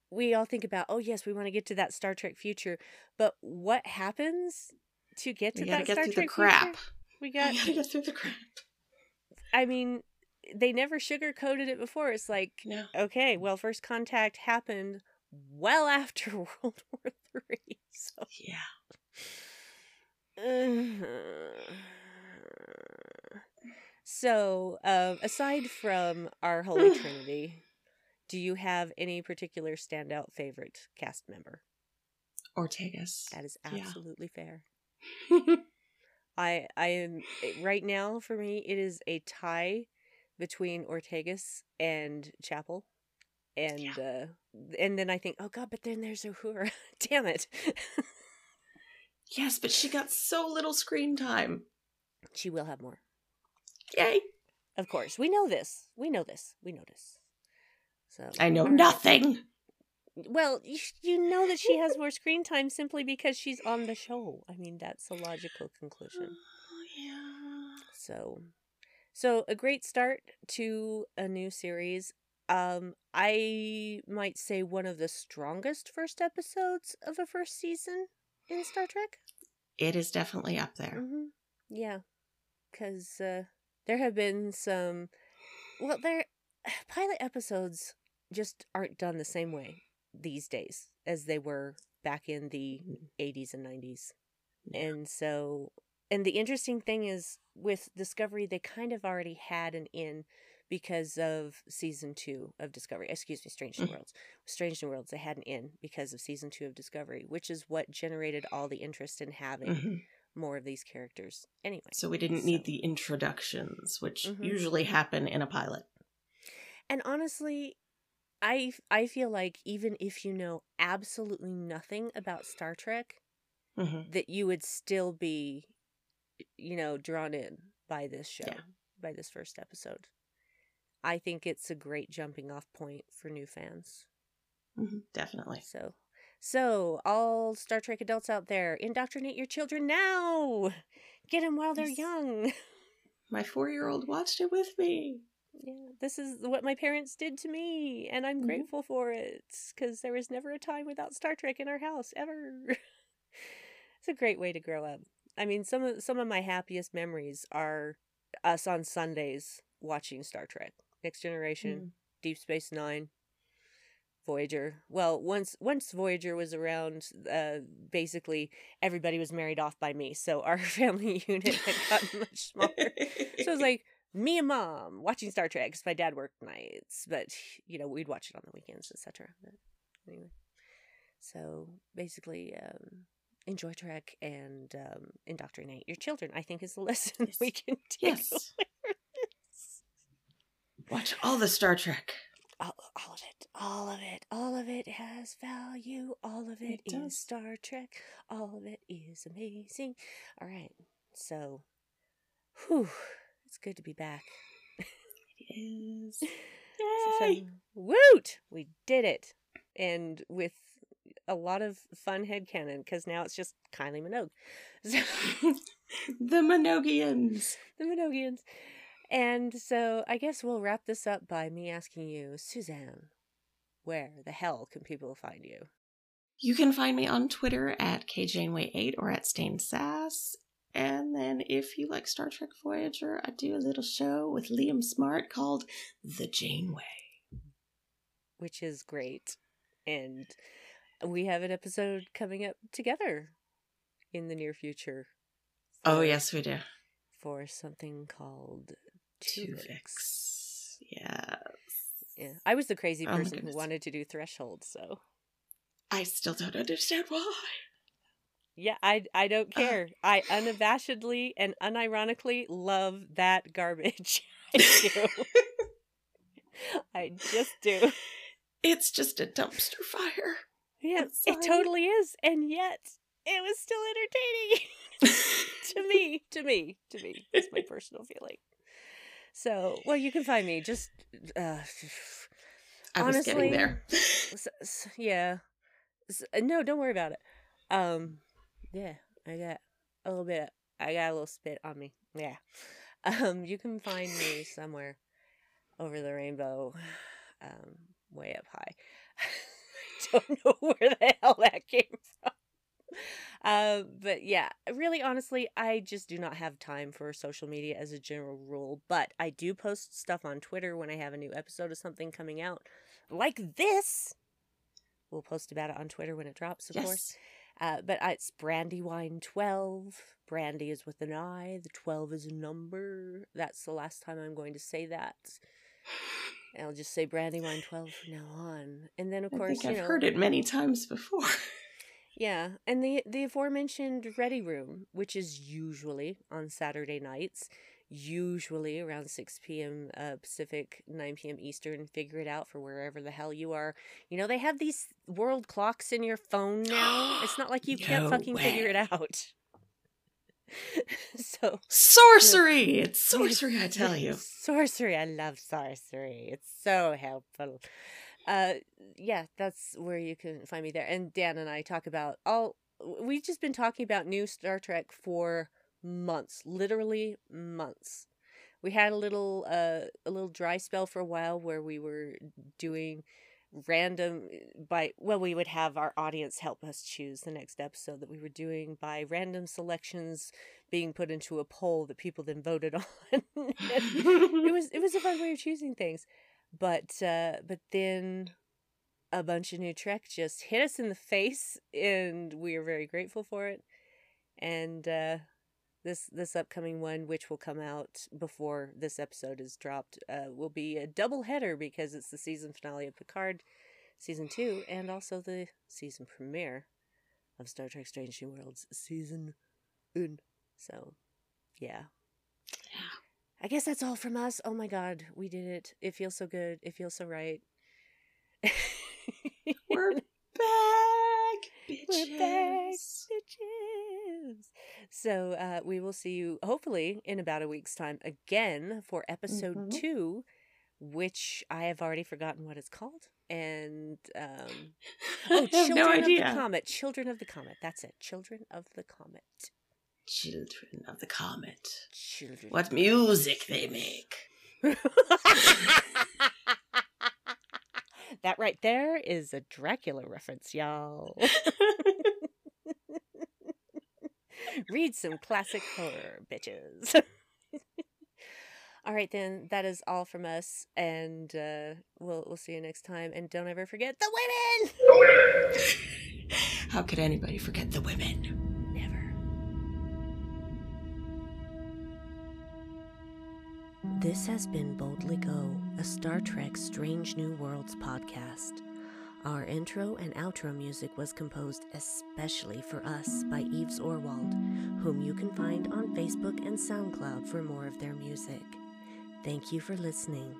we all think about, oh yes, we want to get to that Star Trek future, but what happens to get to We that get Star through Trek the crap. future? We We gotta get through the crap. I mean, they never sugarcoated it before. It's like No. okay, well, first contact happened well after [laughs] World War Three, so Yeah. [sighs] so, um, aside from our Holy Trinity, [sighs] do you have any particular standout favorite cast member? Ortegas. That is Yeah. absolutely fair. [laughs] I I am eh, right now for me it is a tie between Ortegas and Chapel. And uh and then I think, oh god, but then there's Uhura. [laughs] Damn it. yes, but she got so little screen time. she will have more. Yay. Of course. We know this. We know this. We know this. So I know nothing. Well, you, you know that she has more screen time simply because she's on the show. I mean, that's a logical conclusion. Oh, [sighs] yeah. So, so a great start to a new series. Um, I might say one of the strongest first episodes of a first season in Star Trek. It is definitely up there. hmm Yeah, because uh, there have been some. Well, there [sighs] pilot episodes just aren't done the same way these days as they were back in the Mm. 80s and 90s. Yeah. And so, and the interesting thing is with Discovery, they kind of already had an in because of season two of Discovery. Excuse me, Strange New Mhm. Worlds. Strange New Worlds, they had an in because of season two of Discovery, which is what generated all the interest in having Mhm. more of these characters. Anyway, So we didn't So- need the introductions, which Mhm. usually happen in a pilot. and honestly, I I feel like even if you know absolutely nothing about Star Trek, hmm that you would still be, you know, drawn in by this show, Yeah. by this first episode. I think it's a great jumping off point for new fans. hmm Definitely. So, so all Star Trek adults out there, indoctrinate your children now. Get them while they're young. [laughs] My four year old watched it with me. Yeah, this is what my parents did to me, and I'm Mhm. grateful for it because there was never a time without Star Trek in our house ever. [laughs] it's a great way to grow up. I mean, some of some of my happiest memories are us on Sundays watching Star Trek, Next Generation, Deep Space Nine, Voyager. Well, once once Voyager was around, uh, basically everybody was married off by me, so our [laughs] family unit had gotten much smaller. So it was [laughs] like me and mom watching Star Trek because my dad worked nights, but you know we'd watch it on the weekends, etc. Anyway, so basically, um, enjoy Trek and um, indoctrinate your children. I think is the [laughs] lesson Yes. we can take. yes. away from this. [laughs] Watch all the Star Trek. All, all of it, all of it, all of it has value. All of it It is does. Star Trek. All of it is amazing. All right, so, whew, it's good to be back. It is. [laughs] So, Yay! woot! We did it. And with a lot of fun headcanon, because now it's just Kylie Minogue. [laughs] So, the Minogians. the Minogians. And so I guess we'll wrap this up by me asking you, Suzanne, where the hell can people find you? You can find me on Twitter at kjaneway8 or at Stain Sass. And then if you like Star Trek Voyager, I do a little show with Liam Smart called The Janeway. Which is great. And we have an episode coming up together in the near future. Oh, yes, we do. For something called Tuvix. Yes. Yeah. I was the crazy Oh person who wanted to do Threshold, so I still don't understand why. yeah, I I don't care. I unabashedly and unironically love that garbage. [laughs] I do. [laughs] I just do. It's just a dumpster fire. Yeah, it totally is, and yet it was still entertaining [laughs] [laughs] to me. To me, to me. That's my personal feeling. So, well, you can find me just. Uh, I was getting there. [laughs] s- s- yeah. S- uh, no, don't worry about it. Um, yeah, I got a little bit. I got a little spit on me. Yeah. Um, you can find me somewhere over the rainbow, [sighs] um, way up high. I [laughs] don't know where the hell that came from. Uh, but yeah, really, honestly, I just do not have time for social media as a general rule. But I do post stuff on Twitter when I have a new episode of something coming out, like this. We'll post about it on Twitter when it drops, of course. Uh, but I, it's Brandywine12. Brandy is with an I. The 12 is a number. That's the last time I'm going to say that. I'll just say Brandywine12 from now on. And then, of I course, I've know. heard it many times before. [laughs] Yeah, and the the aforementioned Ready Room, which is usually on Saturday nights, usually around 6 p.m. Uh, Pacific, 9 p.m. Eastern. Figure it out for wherever the hell you are. You know, they have these world clocks in your phone now. It's not like you can't [gasps] fucking figure it out. [laughs] so, Sorcery! It's sorcery, I [laughs] tell you. sorcery. I love sorcery. It's so helpful. Uh, yeah, that's where you can find me there. And Dan and I talk about all. We've just been talking about new Star Trek for months, literally months. We had a little uh a little dry spell for a while where we were doing random by well we would have our audience help us choose the next episode that we were doing by random selections being put into a poll that people then voted [laughs] on. It was it was a fun way of choosing things. But uh but then a bunch of new trek just hit us in the face and we are very grateful for it. And uh this this upcoming one which will come out before this episode is dropped uh will be a double header because it's the season finale of picard season 2 and also the season premiere of star trek strange new worlds season un so yeah Yeah. I guess that's all from us. Oh my god, we did it. It feels so good. It feels so right. We're [laughs] back, bitches. We're back, bitches. So uh, we will see you hopefully in about a week's time again for episode Mhm. two, which I have already forgotten what it's called. And um, [laughs] oh, Children no of the. Comet. Children of the Comet. That's it. Children of the Comet. Children of the Comet. Children. What music they make. [laughs] that right there is a Dracula reference, y'all. [laughs] [laughs] Read some classic horror, bitches. [laughs] all right, then that is all from us, and uh, we'll we'll see you next time. And don't ever forget the women. [laughs] How could anybody forget the women? Never. This has been Boldly Go, a Star Trek Strange New Worlds podcast. Our intro and outro music was composed especially for us by Eves Orwald, whom you can find on Facebook and SoundCloud for more of their music. Thank you for listening.